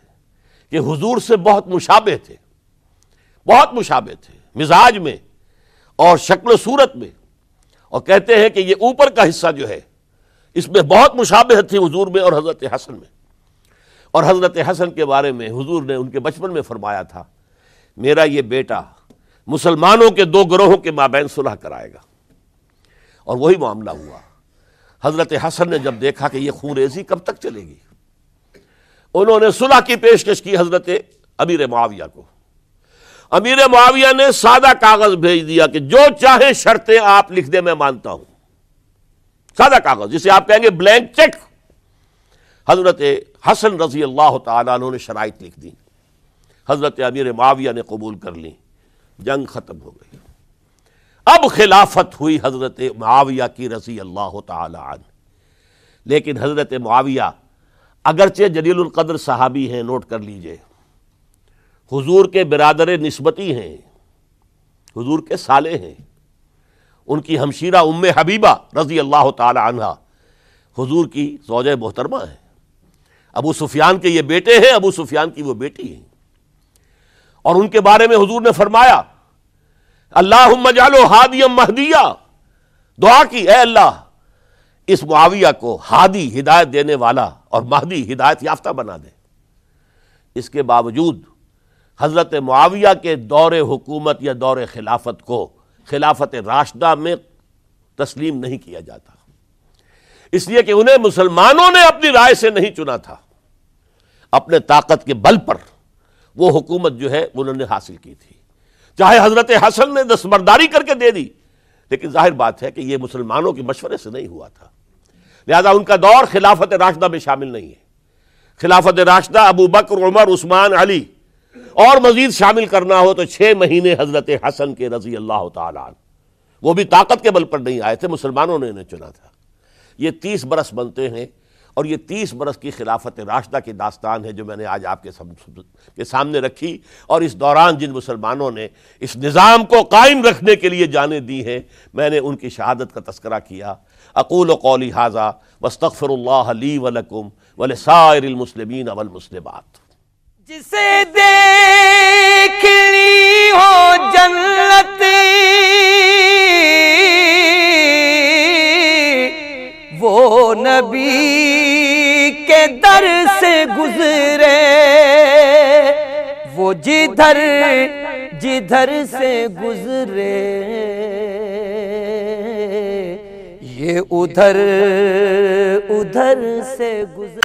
A: کہ حضور سے بہت مشابہ تھے۔ بہت مشابہ تھے، مزاج میں اور شکل و صورت میں۔ اور کہتے ہیں کہ یہ اوپر کا حصہ جو ہے، اس میں بہت مشابہت تھی حضور میں اور حضرت حسن میں۔ اور حضرت حسن کے بارے میں حضور نے ان کے بچپن میں فرمایا تھا، میرا یہ بیٹا مسلمانوں کے دو گروہوں کے مابین صلح کرائے گا۔ اور وہی معاملہ ہوا۔ حضرت حسن نے جب دیکھا کہ یہ خون ریزی کب تک چلے گی، انہوں نے صلح کی پیشکش کی حضرت امیر معاویہ کو۔ امیر معاویہ نے سادہ کاغذ بھیج دیا کہ جو چاہے شرطیں آپ لکھ دے میں مانتا ہوں۔ سادہ کاغذ، جسے آپ کہیں گے بلینک چیک۔ حضرت حسن رضی اللہ تعالیٰ نے شرائط لکھ دی۔ حضرت امیر معاویہ نے قبول کر لی۔ جنگ ختم ہو گئی۔ اب خلافت ہوئی حضرت معاویہ کی رضی اللہ تعالی عنہ۔ لیکن حضرت معاویہ اگرچہ جلیل القدر صحابی ہیں، نوٹ کر لیجیے۔ حضور کے برادر نسبتی ہیں۔ حضور کے سالے ہیں۔ ان کی ہمشیرہ ام حبیبہ رضی اللہ تعالی عنہ حضور کی زوجہ محترمہ ہے ابو سفیان کے یہ بیٹے ہیں، ابو سفیان کی وہ بیٹی ہیں۔ اور ان کے بارے میں حضور نے فرمایا اللہ مجالو ہادیم مہدیہ۔ دعا کی، اے اللہ، اس معاویہ کو ہادی ہدایت دینے والا اور مہدی ہدایت یافتہ بنا دے۔ اس کے باوجود حضرت معاویہ کے دور حکومت یا دور خلافت کو خلافت راشدہ میں تسلیم نہیں کیا جاتا۔ اس لیے کہ انہیں مسلمانوں نے اپنی رائے سے نہیں چنا تھا۔ اپنے طاقت کے بل پر وہ حکومت جو ہے انہوں نے حاصل کی تھی۔ چاہے حضرت حسن نے دستبرداری کر کے دے دی، لیکن ظاہر بات ہے کہ یہ مسلمانوں کے مشورے سے نہیں ہوا تھا۔ لہذا ان کا دور خلافت راشدہ میں شامل نہیں ہے۔ خلافت راشدہ ابو بکر، عمر، عثمان، علی، اور مزید شامل کرنا ہو تو چھ مہینے حضرت حسن کے رضی اللہ تعالیٰ وہ بھی طاقت کے بل پر نہیں آئے تھے، مسلمانوں نے انہیں چنا تھا۔ یہ تیس برس بنتے ہیں۔ اور یہ تیس برس کی خلافت راشدہ کی داستان ہے جو میں نے آج آپ کے سامنے رکھی اور اس دوران جن مسلمانوں نے اس نظام کو قائم رکھنے کے لیے جانے دی ہیں، میں نے ان کی شہادت کا تذکرہ کیا۔ اقول و قولی حاضہ وسطر اللہ علی ولکم ولسائر المسلمین والمسلمات۔
B: جسے دیکھنی ہو جنت، وہ نبی کے در سے گزرے۔ وہ جدھر جدھر سے گزرے۔ یہ ادھر ادھر سے گزرے۔